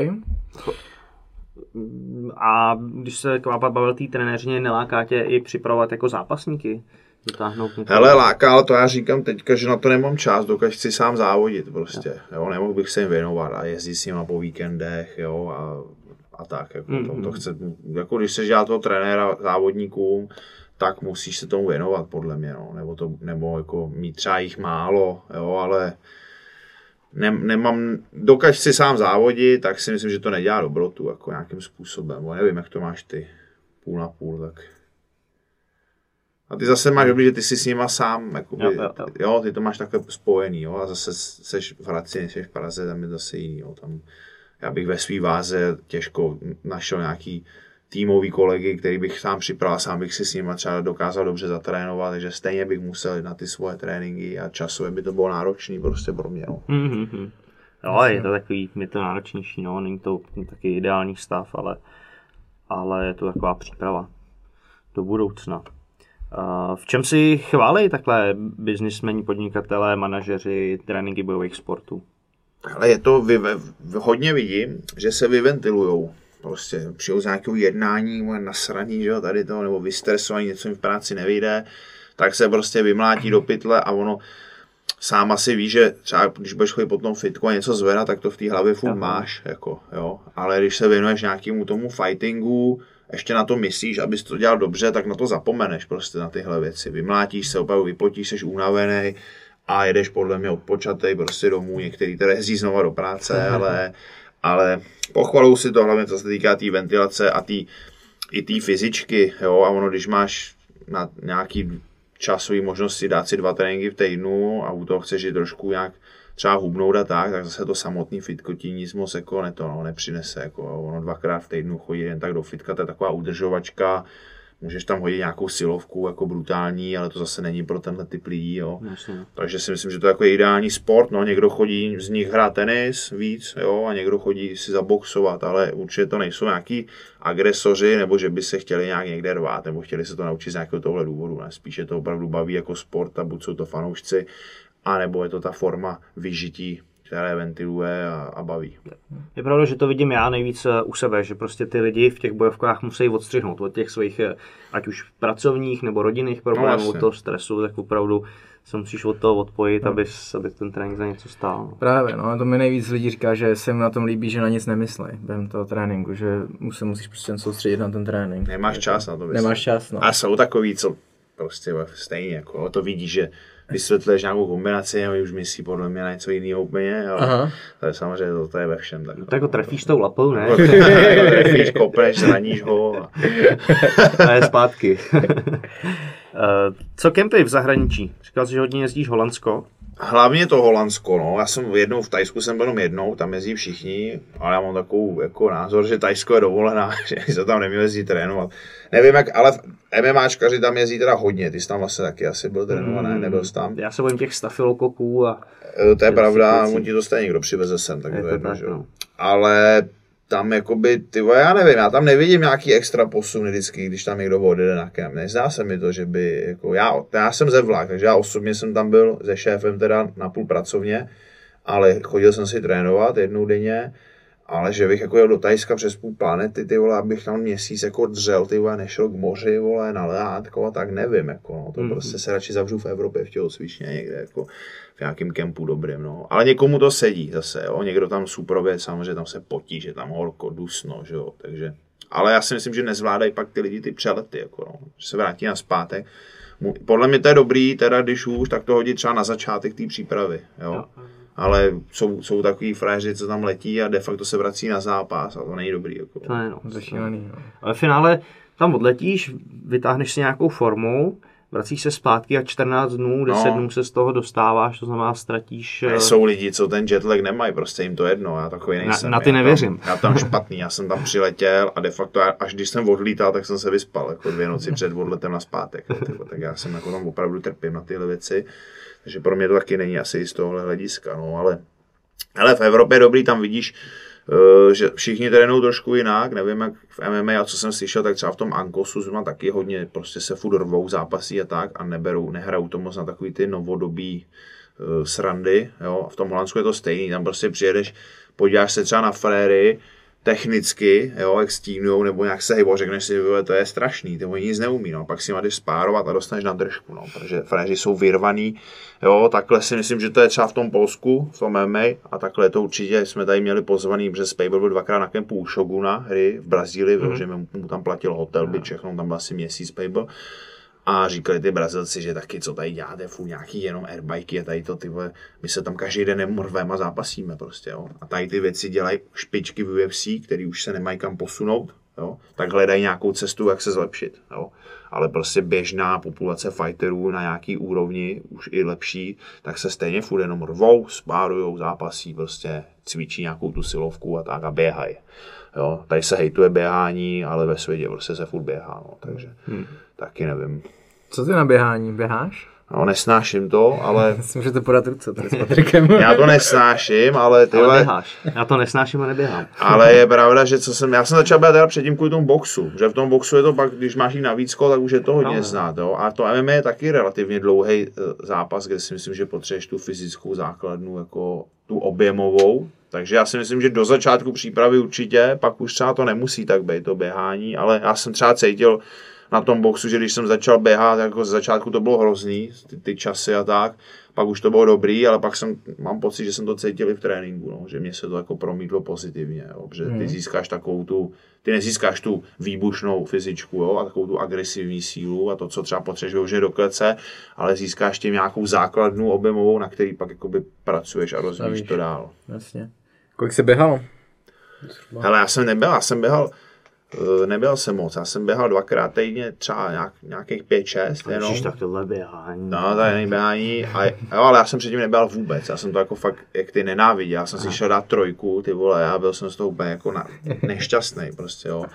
A když se k vám bavil té trenéřině, neláká tě i připravovat jako zápasníky? Dotáhnout? Hele, láká, ale to já říkám teďka, že na to nemám čas, dokud chci sám závodit prostě. Jo, nemohl bych se jim věnovat a jezdit s nima po víkendech, jo, a, a tak. Jako, mm-hmm. to, to chce, jako když se dělá toho trenéra závodníkům, tak musíš se tomu věnovat, podle mě, no. nebo, to, nebo jako mít třeba jich málo, jo, ale ne, nemám, dokud si sám závodit, tak si myslím, že to nedělá dobrotu jako nějakým způsobem, bo nevím, jak to máš ty, půl na půl, tak a ty zase máš dobrý, že ty jsi s nima sám, jakoby, Jo, jo, jo. jo, ty to máš takhle spojený, jo, a zase seš v Hradci, jsi v Praze, tam je zase jiný, jo, tam já bych ve svý váze těžko našel nějaký týmový kolegy, který bych sám připravil, sám bych si s nimi třeba dokázal dobře zatrénovat, takže stejně bych musel na ty svoje tréninky a časově by to bylo náročný prostě pro mě. No. Mm-hmm. Jo, je to takový, je to náročnější, no, není to taky ideální stav, ale, ale je to taková příprava do budoucna. Uh, v čem si chválí takhle biznismeni, podnikatelé, manažeři, tréninky bojových sportů? Ale je to, vy, hodně vidím, že se vyventilujou. Prostě přijou z nějakého jednání, moje nasraný, že jo, tady to, nebo vystresovaný, něco jim v práci nevyjde, tak se prostě vymlátí do pytle a ono sám asi ví, že třeba když budeš chodit po tom fitku a něco zvedat, tak to v té hlavě furt máš, jako, jo. Ale když se věnuješ nějakému tomu fightingu, ještě na to myslíš, abys to dělal dobře, tak na to zapomeneš prostě na tyhle věci. Vymlátíš se, opravdu vypotíš, jsi unavený a jedeš podle mě odpočatej prostě domů. Některý teda jezdí znova do práce, *laughs* ale, ale pochvalou si to hlavně, co se týká té tý ventilace a tý, i té fyzičky, jo, a ono, když máš na nějaký časový možnosti dát si dva tréninky v týdnu a u toho chceš jít trošku nějak třeba hubnout a tak, tak zase to samotný fitkotí nic moc jako ne, to, no, nepřinese. Jako, ono dvakrát v týdnu chodí jen tak do fitka, to je taková udržovačka, můžeš tam hodit nějakou silovku jako brutální, ale to zase není pro tenhle typ lidí. Jo. Jasně. Takže si myslím, že to je jako ideální sport. No, někdo chodí z nich hrát tenis víc, jo, a někdo chodí si zaboxovat, ale určitě to nejsou nějaký agresoři, nebo že by se chtěli nějak někde rvát, nebo chtěli se to naučit z nějakého tohle důvodu. Ne? Spíše to opravdu baví jako sport a buď jsou to fanoušci, anebo je to ta forma vyžití, které ventiluje a, a baví. Je pravda, že to vidím já nejvíc eh, u sebe, že prostě ty lidi v těch bojovkách musí odstřihnout od těch svých, eh, ať už pracovních nebo rodinných problémů, od toho stresu, tak opravdu se musíš od toho odpojit, aby, aby ten trénink za něco stál. no. Právě, no a to mi nejvíc lidí říká, že se jim na tom líbí, že na nic nemyslej během toho tréninku, že se musíš prostě jen soustředit na ten trénink. Nemáš čas na to myslet. Nemáš čas, no. A jsou takový, co prostě stejně, jako, to vidíš, že vysvětluješ nějakou kombinaci a už myslí podle mě na něco jiného úplně, ale Aha. to je samozřejmě, to, to je ve všem. Tak, Tak ho trefíš tou lapou, ne? Jako trefíš, *laughs* kopneš, zraníš ho. A... A je zpátky. *laughs* Eh, Co kempy v zahraničí? Říkal jsi, že hodně jezdíš Holandsko. Hlavně to Holandsko, no. Já jsem jednou v Tajsku jsem byl jenom jednou, tam jezdí všichni, ale já mám takovou jako názor, že Tajsko je dovolená, *laughs* že se tam neměl jezdit trénovat. Nevím jak, ale MMAčkaři tam jezdí teda hodně, ty jsi tam vlastně taky asi byl trénovaný, nebyl jsi tam. Já se bojím těch stafilokoků a E, To je pravda, on ti to stejně někdo přiveze sem, tak Je to to je jedno, tak, no. Ale tam jakoby, ty já nevím, já tam nevidím nějaký extra posun vždycky, když tam někdo odjede na kem. Nezdá se mi to, že by, jako já, já jsem ze vlak, takže já osobně jsem tam byl se šéfem teda na půl pracovně, ale chodil jsem si trénovat jednou denně, ale že bych jako jel do Tajska přes půl planety, ty vole, abych tam měsíc jako dřel, ty vole, nešel k moři, vole, na lehátko a tak nevím, jako no, to Mhm. prostě se radši zavřu v Evropě, v tělocvičně někde, jako v nějakém kempu dobrým, no. Ale někomu to sedí zase, jo, někdo tam suprově, samozřejmě tam se potí, že tam horko, dusno, že jo, takže ale já si myslím, že nezvládají pak ty lidi ty přelety, jako no, že se vrátí na zpátek. Podle mě to je dobrý, teda když už, tak to hodit třeba na začátek té přípravy, jo. Ale jsou, jsou takový frajeři, co tam letí a de facto se vrací na zápas a to není dobrý. Jako. To je no. To šílený, no. Ale v finále tam odletíš, vytáhneš si nějakou formu, vracíš se zpátky a 14 dnů, 10 No. dnů se z toho dostáváš, to znamená ztratíš... eh, A jsou lidi, co ten jetlag nemají, prostě jim to jedno, já takový Na- nejsem. na ty já nevěřím. Tam, já tam špatný, já jsem tam přiletěl a de facto já- až když jsem odlítal, tak jsem se vyspal, jako dvě noci před odletem na zpátek. tak já jsem jako tam opravdu trpím na tyhle věci, takže pro mě to taky není asi z tohohle hlediska, no ale, ale v Evropě dobrý, tam vidíš, eh, že všichni trénují trošku jinak, nevím jak v MMA a co jsem slyšel, tak třeba v tom Ankosu zrovna taky hodně prostě se furt rvou zápasí a tak a neberou, nehrajou to moc na takový ty novodobí eh, srandy, jo, v tom Holandsku je to stejný, tam prostě přijedeš, podíváš se třeba na fréry, technicky, jo, jak stínují, nebo nějak se hejbou, řekneš si, "Vole, to je strašný, ty oni nic neumí, no, pak si máš spárovat a dostaneš na držku, no, protože fréři jsou vyrvaný, jo, takhle si myslím, že to je třeba v tom Polsku, v tom MMA, a takhle to určitě jsme tady měli pozvaný, protože Spable byl dvakrát na kempu u Shoguna hry v Brazílii, mm. že mu, tam platil hotel, byt, všechno, tam byl asi měsíc Spable. A říkali ty Brazilci, že taky co tady děláte, furt nějaký jenom airbajky a tady to ty vole, my se tam každý den nemrveme a zápasíme prostě, jo. A tady ty věci dělají špičky v UFC, který už se nemají kam posunout, jo. Tak hledají nějakou cestu, jak se zlepšit, jo. Ale prostě běžná populace fighterů na nějaký úrovni, už i lepší, tak se stejně furt jenom rvou, spárujou, zápasí, prostě cvičí nějakou tu silovku a tak a běhají. Jo, tady se hejtuje běhání, ale ve světě prostě se furt běhá, no, takže hmm. taky nevím. Co ty na běhání? Běháš? No, nesnáším to, ale *laughs* Si můžete podat ruce tady s Patrikem. já to nesnáším, ale ty Ale běháš. Já to nesnáším a neběhám. *laughs* ale je pravda, že co jsem, já jsem začal běhat teda předtím kvůli tomu boxu, že v tom boxu je to pak, když máš jít na vícko, tak už je to hodně No. znát, jo. A to MMA je taky relativně dlouhý zápas, kde si myslím, že potřebuješ tu fyzickou základnu, jako tu objemovou, takže já si myslím, že do začátku přípravy určitě, pak už třeba to nemusí tak být, to běhání, ale já jsem třeba cítil na tom boxu, že když jsem začal běhat, jako z začátku to bylo hrozný, ty, ty časy a tak, pak už to bylo dobrý, ale pak jsem, mám pocit, že jsem to cítil i v tréninku, no, že mě se to jako promítlo pozitivně, jo, že ty získáš takovou tu, ty nezískáš tu výbušnou fyzičku, jo, a takovou tu agresivní sílu a to, co třeba potřebuješ vyloženě do klece, ale získáš tím nějakou základnu objemovou, na který pak jakoby pracuješ a rozvíjíš to dál. Jasně. Kolik jsi běhal? Hele, já jsem nebyl, já jsem běhal, nebyl jsem moc, já jsem běhal dvakrát týdně, třeba nějak, nějakých pět, šest, jenom. Ježiš, tak tohle běhání. No, to je nejběhání, a, jo, ale já jsem předtím neběhal vůbec, já jsem to jako fakt, jak ty nenáviděl, já jsem si šel dát trojku, ty vole, já byl jsem z toho úplně jako na, nešťastný prostě, jo.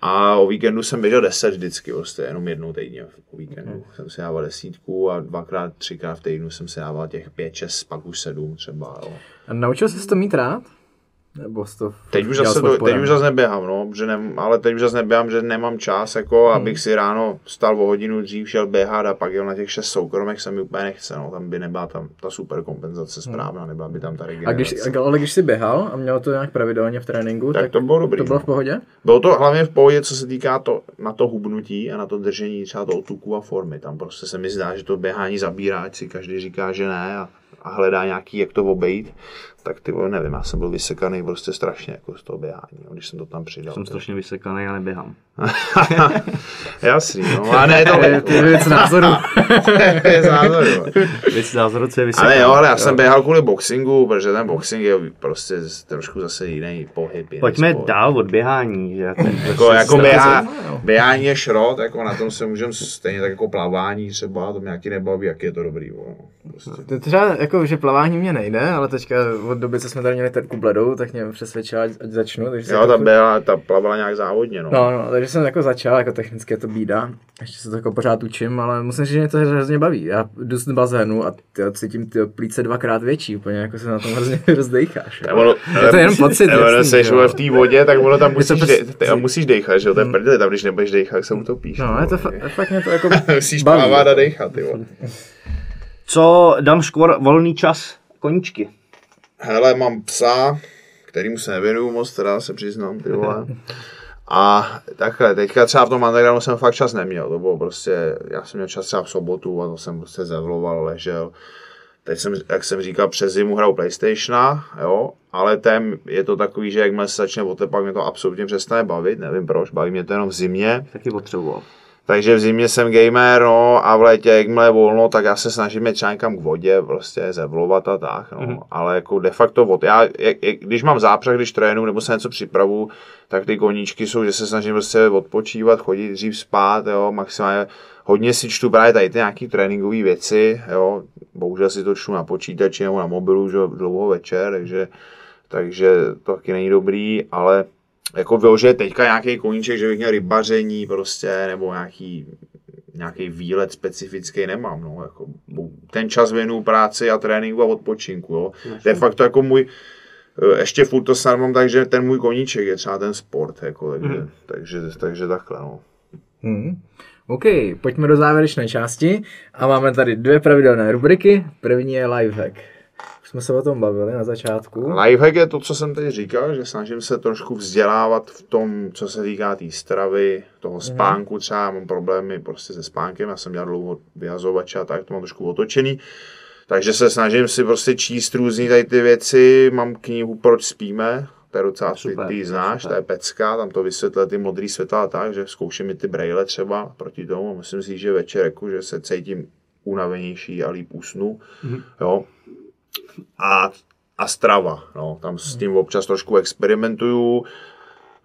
A o víkendu jsem běžel 10 vždycky, prostě jenom jednou týdně o víkendu. Jsem si dával desítku a dvakrát, třikrát v týdnu jsem si dával těch pět, šest, pak už sedm třeba, jo. A naučil jsi to mít rád? Nebo to Teď už, zase to, teď už zase neběhám, no, že ne, ale teď už zase neběhám, že nemám čas, jako, Hmm. abych si ráno stal o hodinu dřív, šel běhat a pak jel na těch šest soukromech, se mi úplně nechce, no, tam by nebyla tam ta super kompenzace správná, nebyla by tam ta Hmm. A regenerace. když, ale když jsi běhal a měl to nějak pravidelně v tréninku, Tak tak, to bylo dobrý, To bylo no. v pohodě? Bylo to hlavně v pohodě, co se týká to, na to hubnutí a na to držení třeba toho tuku a formy. Tam prostě se mi zdá, že to běhání zabírá, ať si každý říká, že ne a, a hledá nějaký, jak to obejít. Tak ty vole, nevím, já jsem byl vysekaný prostě strašně jako z toho běhání, no, když jsem to tam přidal. Jsem strašně vysekaný a neběhám. *laughs* Jasný, no, a ne, to To je věc názoru. *laughs* je zázor, jo. Víc názoru, co je vysekaný. Ale jo, ale já jsem běhal kvůli boxingu, protože ten boxing je prostě trošku zase jiný pohyb. jiný Pojďme sport. dál od běhání. Že? Jako, jako se- běhá, běhání je šrot, jako na tom se můžeme stejně tak jako plavání třeba, to mě nějaký nebaví, jak je to dobrý. Bo, no, prostě. To třeba, jako, že plavání mě nejde, ale teďka od doby, co jsme tady měli Terku Bledou, tak mě přesvědčila, ať, začnu. Takže Jo, ta, byla, ta plavala nějak závodně, no. No, no, takže jsem jako začal, jako technicky je to bída. Ještě se to jako pořád učím, ale musím říct, že mě to hrozně baví. Já jdu z bazénu a ty, cítím ty plíce dvakrát větší, úplně jako se na tom hrozně *laughs* rozdejcháš. Ono, Je to jenom pocit, Ono v té vodě, tak ono tam musíš, prostě- de, musíš dechat, že jo, to je prdele, tam když nebudeš dechat, tak se utopíš. No, je to fa- fakt mě to jako *laughs* Musíš baví. plavat a dechat, ty. *laughs* Co Dan Škvor, volný čas, koníčky. Hele, mám psa, kterýmu se nevěnuju moc, teda se přiznám, ty vole. *laughs* A takhle, teďka třeba v tom undergroundu jsem fakt čas neměl, to bylo prostě, já jsem měl čas třeba v sobotu a to jsem prostě zevloval, ležel. Teď jsem, jak jsem říkal, přes zimu hraju Playstationa, jo, ale ten je to takový, že jakmile se začne otepat, mě to absolutně přestane bavit, nevím proč, baví mě to jenom v zimě, Taky potřeboval. Takže v zimě jsem gamer, no, a v létě, jakmile je volno, tak já se snažím jít třeba někam k vodě, prostě zevlovat a tak, no. Mm-hmm. Ale jako de facto od, já, jak, jak, když mám zápřah, když trénu nebo se něco připravu, tak ty koníčky jsou, že se snažím prostě odpočívat, chodit dřív spát, jo, maximálně hodně si čtu právě tady ty nějaký tréninkové věci, jo, bohužel si to čtu na počítači nebo na mobilu, že dlouho večer, takže, takže to taky není dobrý, ale jako vyložit teďka nějaký koníček, že bych měl rybaření prostě, nebo nějaký, nějaký výlet specifický nemám, no, jako ten čas věnu práci a tréninku a odpočinku, jo. De facto jako můj, eh, ještě furt to snad mám tak, že ten můj koníček je třeba ten sport, jako, takže, mm. takže, takže takhle, no. Hmm. OK, pojďme do závěrečné části a máme tady dvě pravidelné rubriky. První je lifehack. Už jsme se o tom bavili na začátku. Lifehack je to, co jsem teď říkal, že snažím se trošku vzdělávat v tom, co se týká té tý stravy, toho spánku třeba, mám problémy prostě se spánkem, já jsem dělal dlouho vyhazovače a tak, to mám trošku otočený. Takže se snažím si prostě číst různý tady ty věci, mám knihu Proč spíme, to je docela super, ty, znáš, super. to je pecka, tam to vysvětluje ty modrý světla a tak, že zkouším mi ty braille třeba proti tomu, myslím si, že večer, že se cítím unavenější a líp usnu, mm-hmm. jo. A, a strava, no, tam s tím občas trošku experimentuju,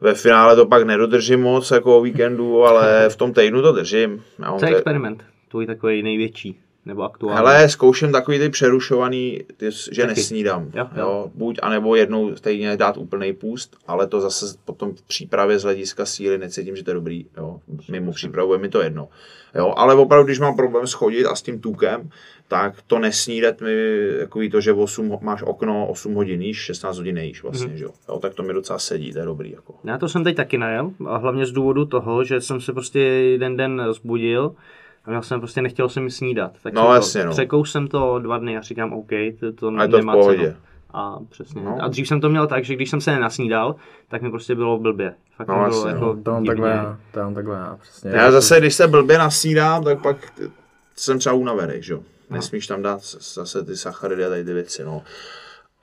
ve finále to pak nedodržím moc jako o víkendu, ale v tom týdnu to držím. Co je experiment? Tvůj takový největší? Nebo aktuálně? Hele, zkouším takový ty přerušovaný, ty, že Taky. nesnídám. Jo, jo. Jo, buď, anebo jednou stejně dát úplný půst, ale to zase potom v přípravě z hlediska síly necítím, že to je dobrý. Jo. Mimo přípravu je mi to jedno. Jo, ale opravdu, když mám problém schodit a s tím tukem, tak to nesnídat mi takový to, že 8, máš okno 8 hodin jíš, 16 hodin nejíš vlastně, mm. že jo? jo. tak to mi docela sedí, to je dobrý. Jako. Já to jsem teď taky najel, a hlavně z důvodu toho, že jsem se prostě jeden den zbudil, a já jsem prostě nechtěl jsem snídat. Tak no, jsem jasně, to, no. Překous jsem to dva dny a říkám OK, to, to, a to nemá v pohodě. cenu. A přesně. No. A dřív jsem to měl tak, že když jsem se nenasnídal, tak mi prostě bylo blbě. Fakt no, bylo jasně, jako no. To mám takhle, já, to mám takhle já, přesně. Já zase, když se blbě nasnídám, tak pak jsem třeba unavený, že jo. Nesmíš tam dát zase ty sacharidy a tady ty věci, no.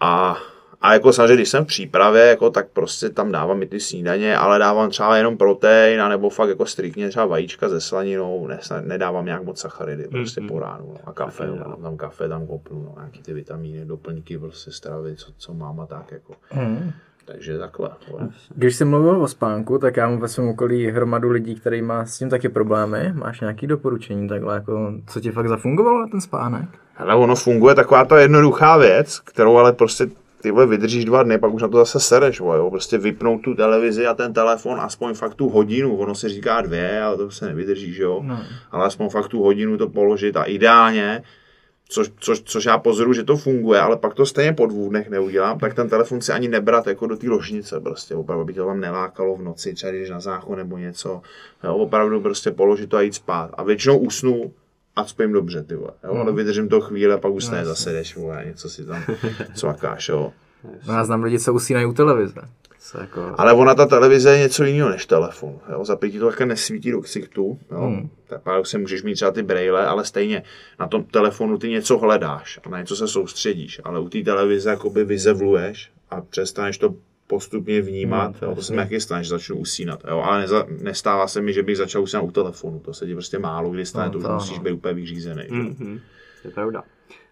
A a jako samozřejmě, když jsem v přípravě, jako, tak prostě tam dávám i ty snídaně, ale dávám třeba jenom protein, nebo fakt jako striktně třeba vajíčka se slaninou, ne, nedávám nějak moc sacharidy, prostě mm-hmm. po ránu. No. A kafe, no, dám tam kafe, tam kopnu, no, nějaký ty vitamíny, doplňky, prostě stravy, co, co mám a tak jako. Mm. Takže takhle. Ale. Když jsi mluvil o spánku, tak já mám ve svém okolí hromadu lidí, který má s tím taky problémy. Máš nějaké doporučení takhle, jako, co ti fakt zafungovalo ten spánek? Ale ono funguje taková ta jednoduchá věc, kterou ale prostě ty vole, vydržíš dva dny, pak už na to zase sereš, vole, jo. prostě vypnout tu televizi a ten telefon aspoň fakt tu hodinu, ono se říká dvě, ale to se nevydržíš, jo, no. ale aspoň fakt tu hodinu to položit a ideálně, což, což, což já pozoruju, že to funguje, ale pak to stejně po dvou dnech neudělám, tak ten telefon si ani nebrat jako do té ložnice, prostě opravdu by to tam nelákalo v noci, třeba když na záchod nebo něco, jo, opravdu prostě položit to a jít spát a většinou usnu a spím dobře, ty vole, jo, mm. ale vydržím to chvíli a pak už no, ne, zase jdeš, vole, něco si tam cvakáš, jo. No já znám lidi, co usínají u televize. Jako... Ale ona, ta televize je něco jiného než telefon. Jo? Za pěti to také nesvítí do ksichtu. Jo? Hmm. Tak pak si můžeš mít třeba ty brejle, ale stejně na tom telefonu ty něco hledáš a na něco se soustředíš. Ale u té televize jakoby vyzevluješ a přestaneš to postupně vnímat. Hmm, jo? To se mi taky stane, že začnu usínat. Jo? Ale neza, nestává se mi, že bych začal usínat u telefonu. To se ti prostě málo kdy stane, no, to, to musíš být úplně vyřízený. Mm-hmm. To je pravda.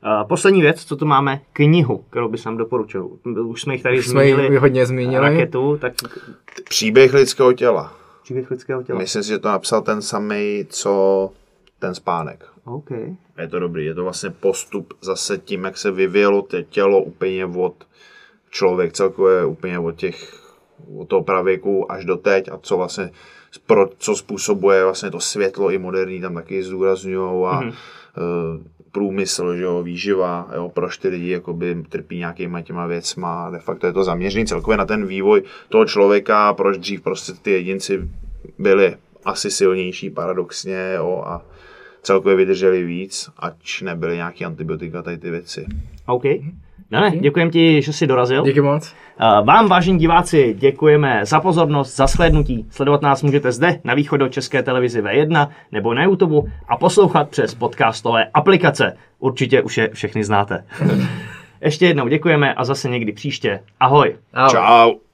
Uh, poslední věc, co tu máme, knihu, kterou bych nám doporučil. Už jsme jich tady jsme zmínili. hodně zmínili. Raketu, tak... Příběh lidského těla. Příběh lidského těla. Myslím si, že to napsal ten samý, co ten spánek. OK. Je to dobrý, je to vlastně postup zase tím, jak se vyvíjelo tělo úplně od člověk celkově úplně od těch od toho pravěku až do teď a co vlastně pro, co způsobuje vlastně to světlo i moderní tam taky zdůrazňují a mm-hmm. uh, průmysl, že jo, výživa, jo, proč ty lidi jakoby trpí nějakýma těma věcma, de facto je to zaměřený celkově na ten vývoj toho člověka, proč dřív prostě ty jedinci byli asi silnější paradoxně, jo, a celkově vydrželi víc, ať nebyly nějaký antibiotika, tady ty věci. Dane, děkujem ti, že jsi dorazil. Díky moc. Vám, vážení diváci, děkujeme za pozornost, za slednutí. Sledovat nás můžete zde na východu České televizi V1 nebo na YouTube a poslouchat přes podcastové aplikace. Určitě už je všechny znáte. *laughs* Ještě jednou děkujeme a zase někdy příště. Ahoj. Ahoj. Čau.